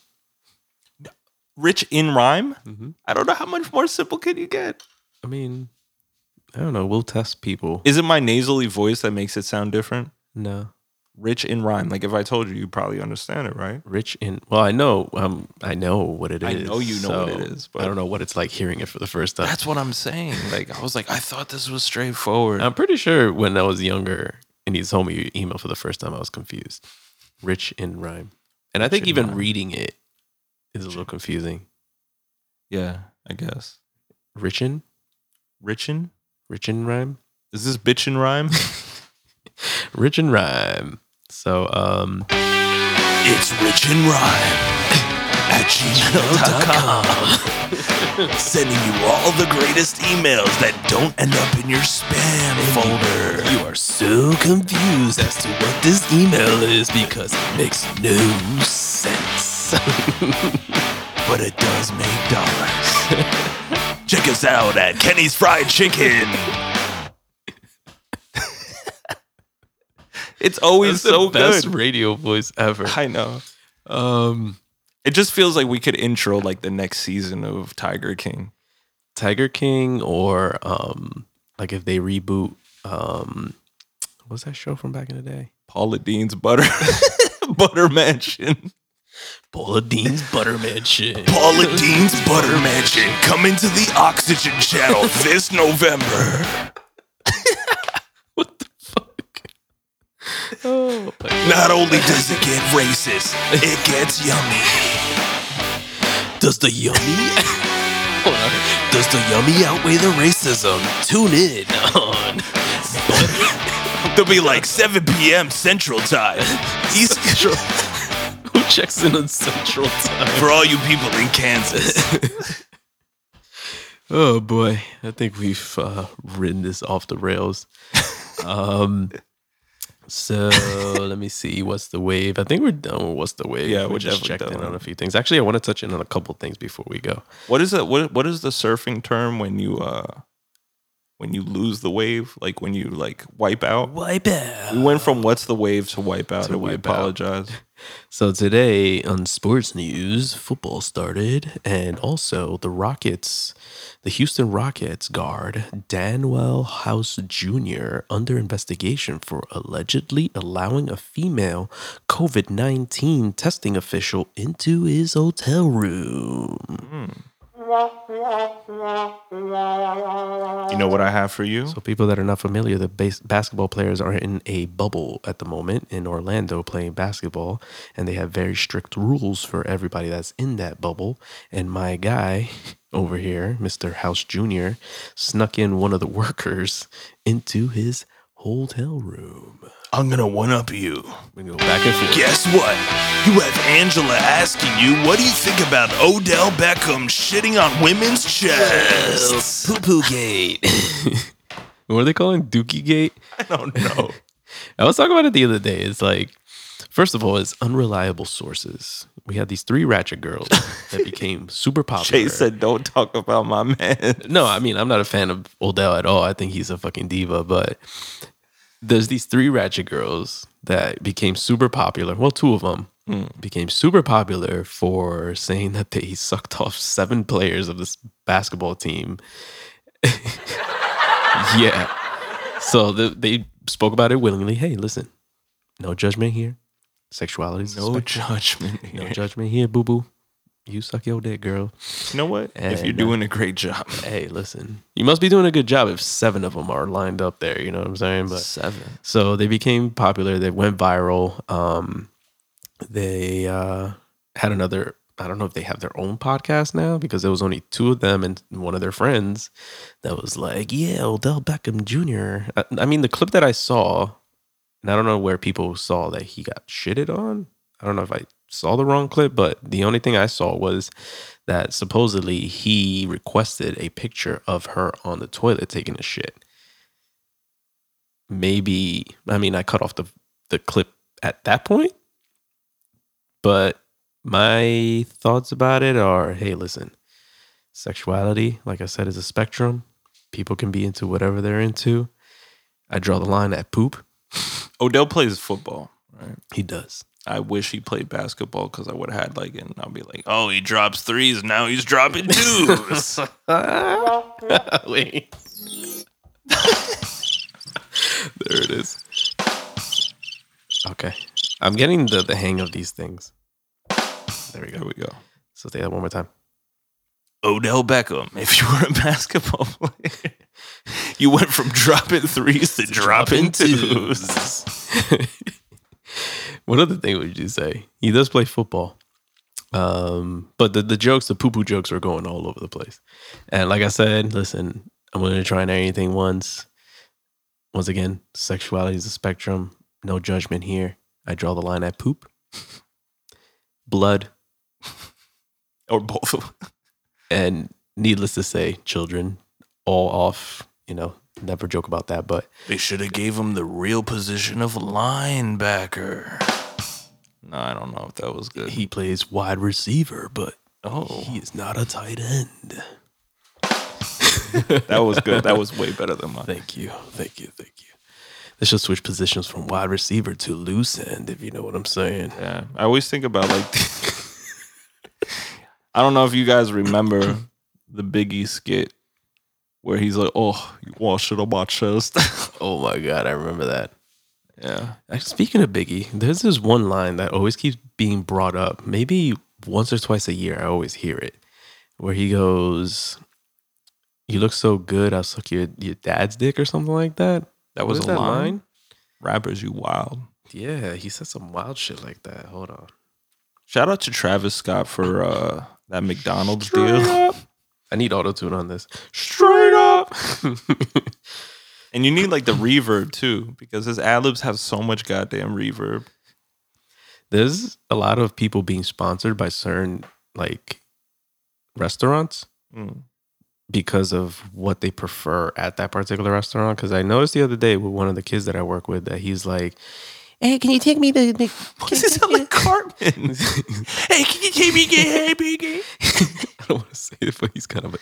Rich in rhyme.
Mhm.
I don't know how much more simple can you get.
I mean, I don't know. We'll test people.
Is it my nasally voice that makes it sound different?
No.
Rich in rhyme. Like if I told you, you probably understand it, right?
Rich in well, I know, um, I know what it is.
I know you know what it is, but-
I don't know what it's like hearing it for the first time.
That's what I'm saying. Like I was like, I thought this was straightforward.
I'm pretty sure when I was younger and he told me your email for the first time, I was confused. Rich in rhyme, and I think even
rhyme.
reading it, is a little confusing.
Yeah, I guess.
Rich
in
rich in, rich in rhyme?
Is this bitchin' rhyme?
Richin rhyme. So um
it's Rich and Rhyme at gmail.com. Sending you all the greatest emails that don't end up in your spam folder.
you are so confused as to what this email is because it makes no sense.
but it does make dollars. Check us out at Kenny's Fried Chicken. It's always so
the best
good.
radio voice ever.
I know.
Um
It just feels like we could intro like the next season of Tiger King.
Tiger King or um like if they reboot um what's that show from back in the day?
Paula Deen's Butter Butter Mansion.
Paula Deen's Butter Mansion.
Paula Deen's Butter Mansion coming to the Oxygen Channel this November.
what the fuck? Oh my God.
Not only does it get racist, it gets yummy.
Does the yummy Does the yummy outweigh the racism? Tune in on
They'll be like 7 p.m. Central Time. East
Central. Who checks in on Central Time?
for all you people in Kansas.
Oh boy, I think we've uh, ridden this off the rails. Um, so let me see. What's the wave? I think we're done with what's the wave.
Yeah,
we
we're
just checked in on a few things. Actually, I want to touch in on a couple things before we go.
What is it? What what is the surfing term when you uh when you lose the wave? Like when you like wipe out?
Wipe out.
We went from what's the wave to wipe out,
To
and we
wipe out.
apologize.
So today on sports news, football started, and also the Rockets, the Houston Rockets guard Danuel House Jr. under investigation for allegedly allowing a female COVID nineteen testing official into his hotel room. Hmm.
You know what I have for you?
So people that are not familiar, the base, basketball players are in a bubble at the moment in Orlando playing basketball, and they have very strict rules for everybody that's in that bubble. And my guy over here, Mr. House Jr., snuck in one of the workers into his hotel room.
I'm gonna one up you.
We go back and forth.
Guess what? You have Angela asking you, what do you think about Odell Beckham shitting on women's chests?
Poo poo gate. what are they calling Dookie Gate?
I don't know.
I was talking about it the other day. It's like, first of all, it's unreliable sources. We had these three ratchet girls that became super popular.
Jay said, don't talk about my man.
no, I mean, I'm not a fan of Odell at all. I think he's a fucking diva, but there's these three ratchet girls that became super popular. Well, two of them hmm. became super popular for saying that they sucked off seven players of this basketball team. yeah. So the, they spoke about it willingly. Hey, listen, no judgment here. Sexuality is
No judgment.
No judgment here, boo boo. You suck your dick, girl.
You know what? if you're
uh,
doing a great job.
Hey, listen, you must be doing a good job if seven of them are lined up there. You know what I'm saying? But
Seven.
so they became popular. They went viral. Um, they uh, had another. I don't know if they have their own podcast now because there was only two of them and one of their friends that was like, "Yeah, Odell Beckham Jr." I, I mean, the clip that I saw, and I don't know where people saw that he got shitted on. I don't know if I saw the wrong clip, but the only thing I saw was that supposedly he requested a picture of her on the toilet taking a shit. Maybe I mean I cut off the the clip at that point, but my thoughts about it are: Hey, listen, sexuality, like I said, is a spectrum. People can be into whatever they're into. I draw the line at poop.
Odell plays football, right?
He does.
I wish he played basketball because I would have had like, and I'll be like, oh, he drops threes. Now he's dropping twos.
Wait. there it is. Okay. I'm getting the, the hang of these things. There we
there
go.
we go.
So say that one more time.
Odell Beckham, if you were a basketball player, you went from dropping threes to dropping twos.
what other thing would you say? He does play football. Um, but the, the jokes, the poo poo jokes are going all over the place. And like I said, listen, I'm going to try anything once. Once again, sexuality is a spectrum. No judgment here. I draw the line at poop, blood,
Or both
and needless to say, children all off. You know, never joke about that. But
They should have gave him the real position of linebacker. No, I don't know if that was good.
he plays wide receiver, but
oh,
he is not a tight end.
that was good. That was way better than mine.
Thank you. Thank you. Thank you. They should switch positions from wide receiver to loose end, if you know what I'm saying.
Yeah, I always think about like. I don't know if you guys remember the Biggie skit where he's like, "Oh, you wash it on my chest."
Oh my God, I remember that.
yeah,
Speaking of Biggie, there's this one line that always keeps being brought up. Maybe once or twice a year, I always hear it, where he goes, "You look so good, I'll suck your your dad's dick" or something like that.
that was a line. Rappers, you wild.
Yeah, he said some wild shit like that. Hold on.
Shout out to Travis Scott for uh, that McDonald's deal.
I need auto tune on this.
Straight up. and you need like the reverb too, because his ad libs have so much goddamn reverb.
There's a lot of people being sponsored by certain like restaurants
Mm.
because of what they prefer at that particular restaurant. Because I noticed the other day with one of the kids that I work with that he's like, "Hey, can you take me to the?"
Does it sound like Cartman? hey, can you take me get hey, Biggie?
I don't want to say it, but he's kind of. A,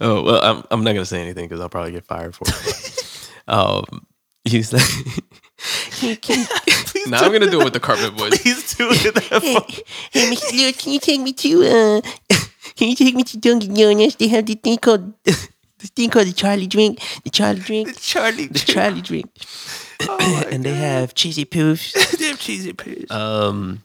oh well, I'm I'm not gonna say anything because I'll probably get fired for it. But, um, he's like,
Please
now I'm gonna do it with the carpet voice.
Please do it. That
Hey, Mr. Lewis, can you take me to uh can you take me to Dunkin' Donuts? They have this thing called this thing called the Charlie drink. The Charlie drink.
The Charlie,
The Charlie drink. and they have cheesy poofs.
damn cheesy poofs.
Um,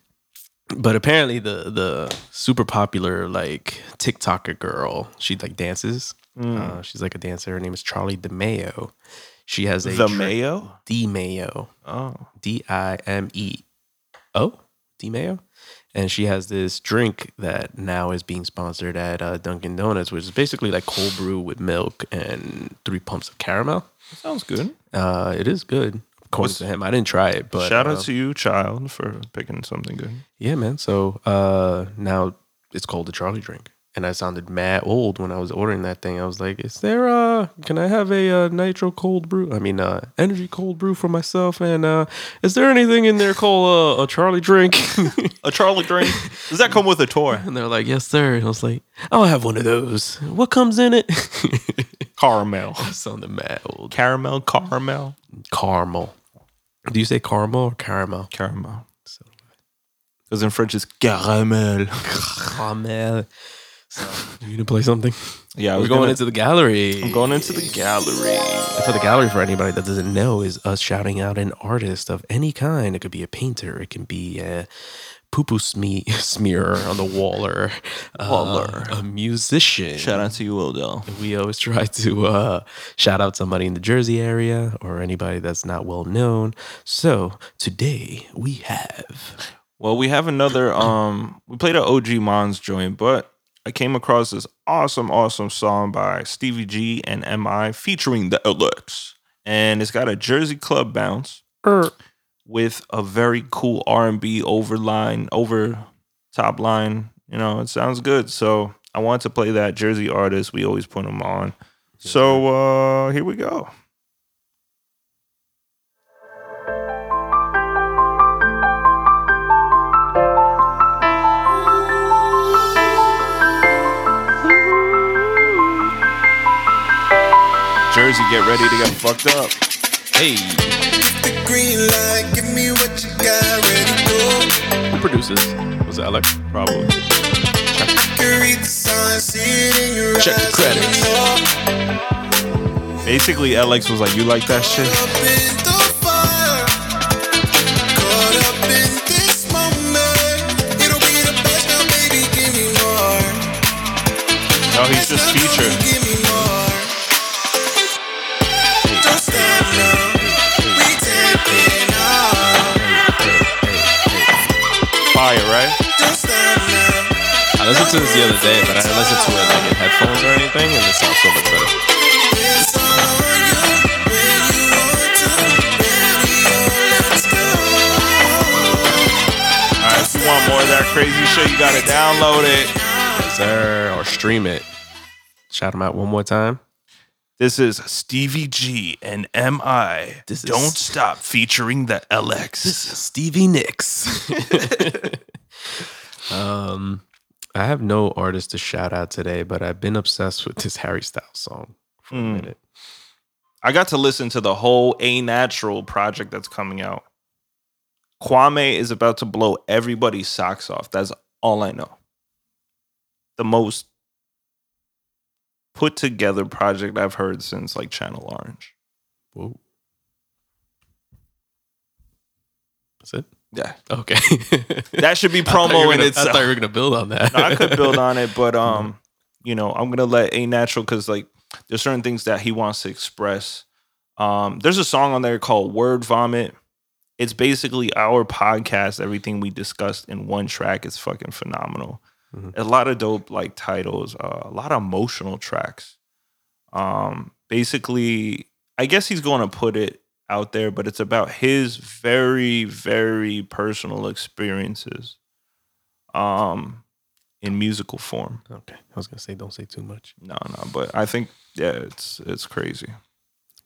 but apparently the the super popular like TikToker girl, she like dances. Uh, she's like a dancer. Her name is Charlie DeMayo. She has a
the
drink-
mayo.
DeMayo.
Oh,
D I M E O DeMayo. And she has this drink that now is being sponsored at uh, Dunkin' Donuts, which is basically like cold brew with milk and three pumps of caramel.
sounds good.
Uh, it is good, according
What's-
to him. I didn't try it, but
Shout
uh,
out to you, child, for picking something good.
Yeah, man. So uh now it's called the Charlie drink. And I sounded mad old when I was ordering that thing. I was like, "Is there uh can I have a uh, nitro cold brew? I mean, uh energy cold brew for myself and uh is there anything in there called uh, a Charlie drink?"
A Charlie drink. Does that come with a toy?
and they're like, "Yes, sir." And I was like, "I'll have one of those. What comes in it?"
Caramel.
Sounded mad old.
Caramel. Caramel.
Caramel. Do you say caramel or caramel?
Caramel. Because in French it's caramel.
Caramel. So, you gonna play something?
Yeah,
We're going
gonna-
into the gallery.
I'm going into the gallery.
And for the gallery, for anybody that doesn't know, is us shouting out an artist of any kind. It could be a painter, it can be a poo poo sme- smearer on the wall, or uh,
Waller.
a musician.
Shout out to you, Odell.
We always try to uh, shout out somebody in the Jersey area or anybody that's not well known. So today we have.
Well, we have another. Um, we played an OG Mons joint, but I came across this awesome, awesome song by Stevie G and Mi featuring the LX, and it's got a Jersey club bounce with a very cool R and B overline, over top line. You know, it sounds good. So I wanted to play that Jersey artist. We always put them on. So uh here we go. Jersey, get ready to get fucked up.
Hey, who produces? Was it Alex?
Probably.
Can read the signs, see it in your
Check the credits.
Basically, LX was like, "You like that shit?"
Up in the fire,
Fire, right?
Now.
listened to this the other day, but I didn't listen to it like in headphones or anything, and it sounds so much better.
It's on you. Where you want to, radio, let's go.
All right, if you want more of that crazy shit, you gotta download it.
Yes, sir. Or stream it. Shout them out one more time.
This is Stevie G and MI.
This is-
Don't stop featuring the LX.
Stevie Nicks. um, I have no artist to shout out today, but I've been obsessed with this Harry Styles song for a
Mm.
minute.
I got to listen to the whole A Natural project that's coming out. Kwame is about to blow everybody's socks off. That's all I know. The most put together project I've heard since like Channel Orange.
Whoa. That's it?
Yeah.
Okay.
That should be
I thought you
promo in
gonna-
itself.
I thought you were gonna build on that.
No, I could build on it, but um, you know, I'm gonna let A Natural because like there's certain things that he wants to express. Um, there's a song on there called Word Vomit. It's basically our podcast, everything we discussed in one track. It's fucking phenomenal.
Mhm.
A lot of dope like titles, uh, a lot of emotional tracks. Um, basically, I guess he's going to put it out there, but it's about his very, very personal experiences um in musical form.
Okay. I was gonna say don't say too much.
No, no, but I think yeah, it's it's crazy.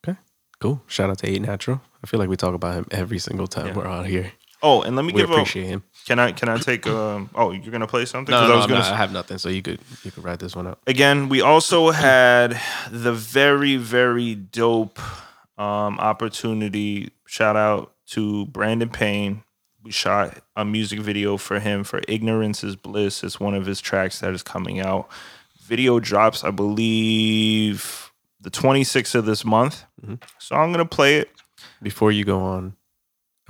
Okay.
Cool. Shout out to A Natural. I feel like we talk about him every single time
Yeah.
we're on here.
Oh, and let me
We
give a
appreciate him.
Can I can I take um oh you're gonna play something?
No, no,
I was
I'm
gonna s-
I have nothing, so you could you could write this one out.
again, we also had the very, very dope um, opportunity. Shout out to Brandon Payne. We shot a music video for him for Ignorance is Bliss. It's one of his tracks that is coming out. Video drops, I believe, the 26th of this month.
Mhm.
So I'm going to play it.
Before you go on,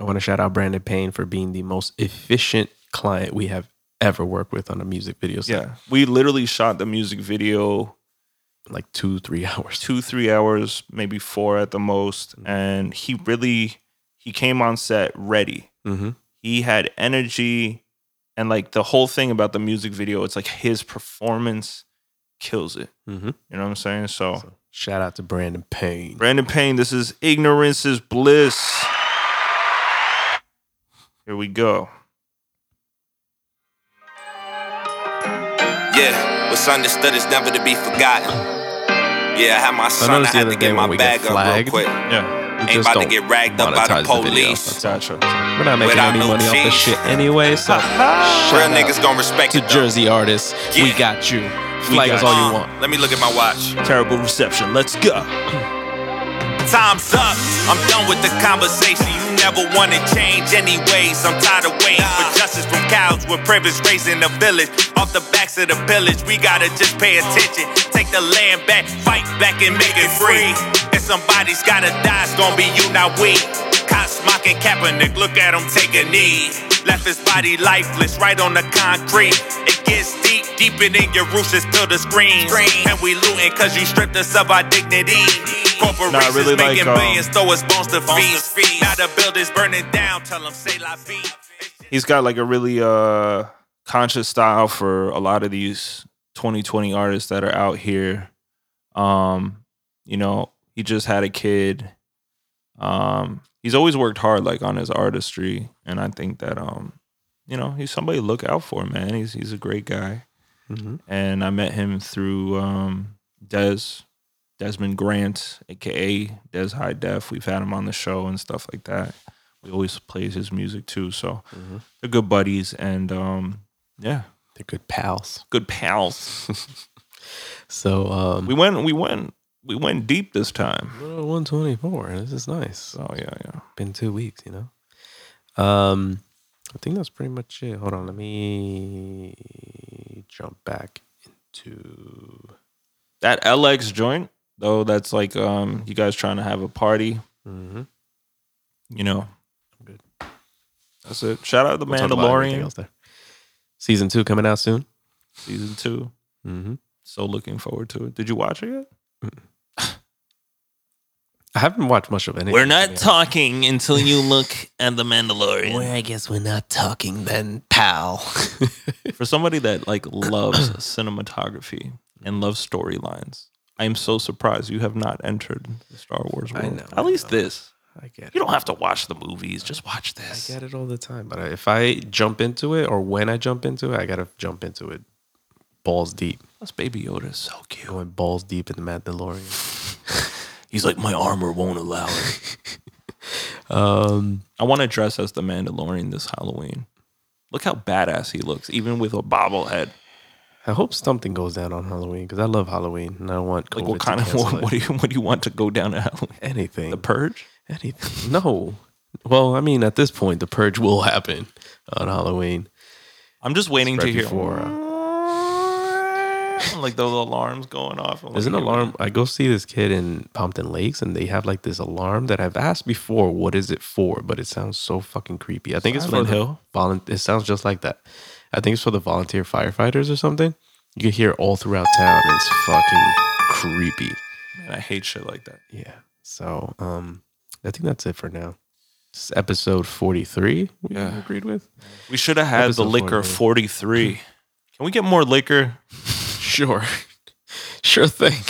I want to shout out Brandon Payne for being the most efficient client we have ever worked with on a music video set.
Yeah. We literally shot the music video
Like two, three hours.
two three hours maybe four at the most and he really he came on set ready
Mm-hmm.
he had energy and like the whole thing about the music video it's like his performance kills it
Mm-hmm.
you know what i'm saying so
So shout out to Brandon Payne.
brandon payne this is ignorance is bliss here we go
Yeah, what's understood is never to be forgotten. Yeah, I had my son, I,
noticed the
had
other
to get my
we get
bag up real quick.
yeah
We
Ain't
just
about to
don't
get ragged up by the police.
that's all.
gotcha
We're not making
Without
any
no
money off this shit anyway. So
Real
shout out
niggas gonna respect
to
it.
Jersey artists. We got you. Flag us
got
all
Uh,
you want.
Let me look at my watch.
terrible reception let's go
Time's up. I'm done with the conversation. Never wanna change anyways. I'm tired of waiting for justice from cows with privilege raised in the village. Off the backs of the pillage, we gotta just pay attention. Take the land back, fight back and make it free. If somebody's gotta die, it's gonna be you, not we. Cops mocking Kaepernick, look at him take a knee. Left his body lifeless right on the concrete. It gets deep, deeper than your roots is till the screen. And we looting cause you stripped us of our dignity. Corporations
really like,
making
um,
billions, throw us bones to feast. Now the building's burning down, tell them say la vie.
he's got like a really uh conscious style for a lot of these 2020 artists that are out here um you know he just had a kid um he's always worked hard like on his artistry and i think that um you know he's somebody to look out for man he's he's a great guy
Mhm.
and i met him through um des desmond grant aka des high def we've had him on the show and stuff like that we always plays his music too so
Mhm.
they're good buddies and um yeah
They're good pals.
good pals
So um,
we went we went we went deep this time
we're 124. This is nice.
oh yeah yeah
Been two weeks, you know. Um, I think that's pretty much it. Hold on, let me jump back into.
that lx joint though that's like um you guys trying to have a party
Mm-hmm.
you know
I'm good.
that's it shout out to the
We'll
mandalorian.
Season two coming out soon.
season two
Mm-hmm.
so looking forward to it did you watch it yet
I haven't watched much of anything.
We're not talking until you look at the Mandalorian.
Well, I guess we're not talking then, pal.
For somebody that like loves cinematography and loves storylines, I am so surprised you have not entered the Star Wars
I
world.
know,
At
I
least
know.
this.
I get it.
You don't have to watch the movies. Just watch this.
I get it all the time, but if I jump into it or when I jump into it, I gotta jump into it balls deep.
Plus, Baby Yoda is so cute.
Going balls deep in the Mandalorian.
He's like, my armor won't allow it.
Um,
I want to dress as the Mandalorian this Halloween. Look how badass he looks, even with a bobblehead.
I hope something goes down on Halloween because I love Halloween and I don't want COVID
Like, what
to
kind of what, what do you what do you want to go down to Halloween?
anything.
The Purge?
anything. No. Well, I mean, at this point, the purge will happen on Halloween.
I'm just waiting to hear
before,
like those alarms going off. I'm
There's an
like,
alarm. I go see this kid in Pompton Lakes, and they have like this alarm that I've asked before. What is it for? But it sounds so fucking creepy. I think it's
Silent
for the
Hill?
volun- It sounds just like that. I think it's for the volunteer firefighters or something. You can hear it all throughout town. And it's fucking creepy.
Man, I hate shit like that.
Yeah. So, um, I think that's it for now. This is episode 43. We
Yeah.
agreed with.
We should have had the liquor
43.
43. Can we get more liquor?
Sure. sure thing.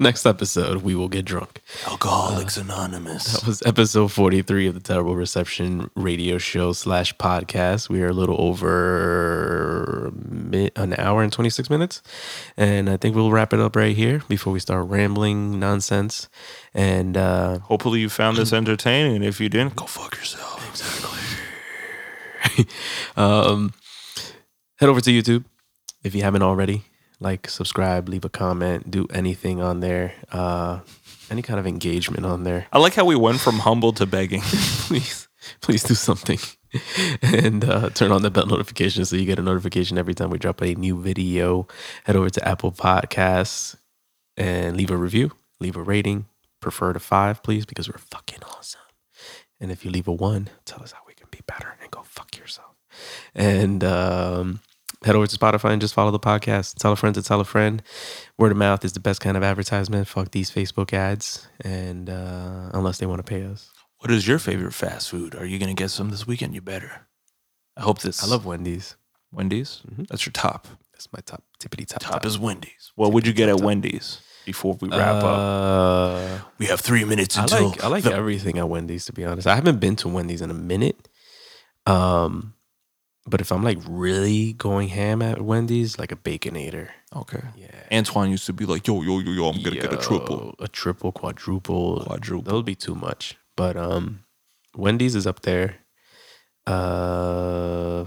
Next episode, we will get drunk.
Alcoholics Anonymous.
That was episode 43 of the Terrible Reception radio show slash podcast. We are a little over an hour and 26 minutes. And I think we'll wrap it up right here before we start rambling nonsense. And uh,
Hopefully you found this entertaining. If you didn't, go fuck yourself.
um, head over to YouTube if you haven't already. Like, subscribe, leave a comment, do anything on there. Uh, any kind of engagement on there.
I like how we went from humble to begging.
please, please do something. And uh, turn on the bell notification so you get a notification every time we drop a new video. Head over to Apple Podcasts and leave a review, leave a rating. Prefer to five, please, because we're fucking awesome. And if you leave a one, tell us how we can be better and go fuck yourself. And um, head over to Spotify and just follow the podcast. Tell a friend to tell a friend. Word of mouth is the best kind of advertisement. Fuck these Facebook ads. And uh, unless they want to pay us.
What is your favorite fast food? Are you going to get some this weekend? You better. I hope this.
I love Wendy's.
Wendy's. That's your top.
That's my top tippity top.
Top is Wendy's. What would you get at Wendy's before we wrap up?
Uh,
We have three minutes
I
until.
like I like
the-
everything at Wendy's to be honest. I haven't been to Wendy's in a minute. Um, but if I'm like really going ham at Wendy's, like a baconator.
Okay.
Yeah.
Antoine used to be like, yo, yo, yo, yo, I'm going to get a triple.
A triple, quadruple,
Quadruple.
That would be too much. But um, Wendy's is up there. Uh,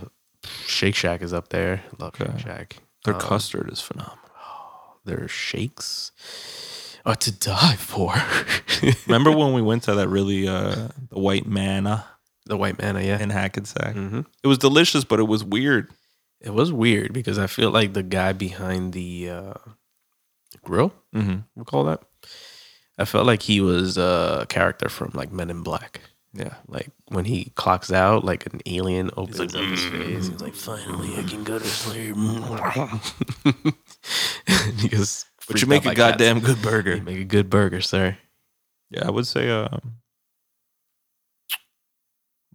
Shake Shack is up there. Love
Okay.
Shake Shack.
Their
Um,
custard is phenomenal.
Their shakes are to die for.
Remember when we went to that really, uh, the white manna
the white manna, yeah.
in Hackensack?
hmm
It was delicious, but it was weird.
It was weird because I feel like the guy behind the uh, grill,
Mm-hmm.
we call that. I felt like he was a character from like Men in Black.
Yeah.
Like when he clocks out, like an alien opens
like,
up his face. He's like, "Finally, I can go to sleep." he goes,
But you
freaked
make
out
a
by
goddamn
cats.
good burger.
You make a good burger, sir.
Yeah, I would say um,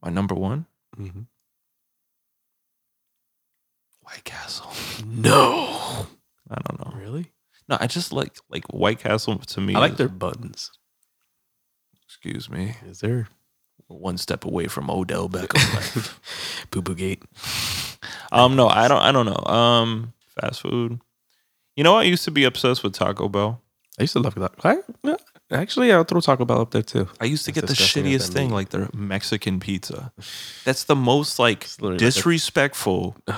my number one,
Mhm.
White Castle.
No,
I don't know.
really.
No, I just like like White Castle to me.
I like
is-
their buns.
Excuse me.
Is there
one step away from Odell Beckham life.
Poo Poo Gate?
um, no, I don't. I don't know. Um, fast food. You know, I used to be obsessed with Taco Bell.
I used to love that. I, actually, I'll throw Taco Bell up there too.
I used to
That's
get the
disgusting as
shittiest
that
thing,
meat.
like their Mexican pizza. That's the most like
literally like a-
disrespectful.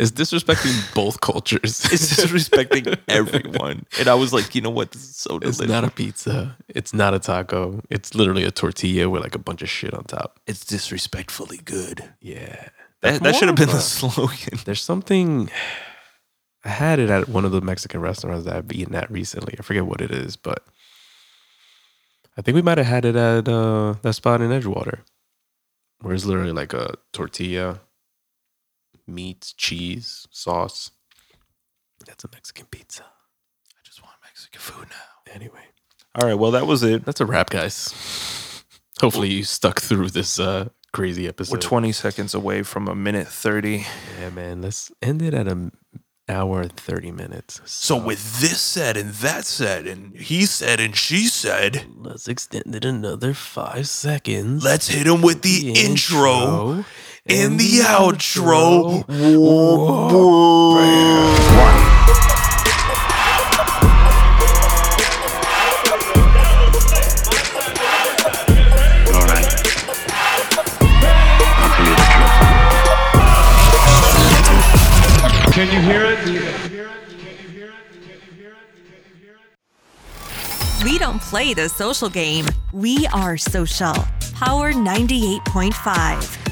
It's disrespecting both cultures.
It's disrespecting everyone. And I was like, you know what? This is so
It's
delicious.
not a pizza. It's not a taco. It's literally a tortilla with like a bunch of shit on top.
it's disrespectfully good.
Yeah.
That,
That's
that should have been the slogan.
There's something. I had it at one of the Mexican restaurants that I've eaten at recently. I forget what it is, but I think we might have had it at uh, that spot in Edgewater, where it's literally like a tortilla, meat, cheese, sauce. That's a Mexican pizza.
I just want Mexican food now.
Anyway,
All right. Well, that was it.
That's a wrap, guys. Hopefully you stuck through this uh, crazy episode.
We're 20 seconds away from a minute 30.
Yeah, man. Let's end it at an hour and 30 minutes.
So, with this said and that said, and he said and she said,
Let's extend it another five seconds.
let's hit him with the, intro, and the outro.
All
don't play the social game. We are social. Power 98.5.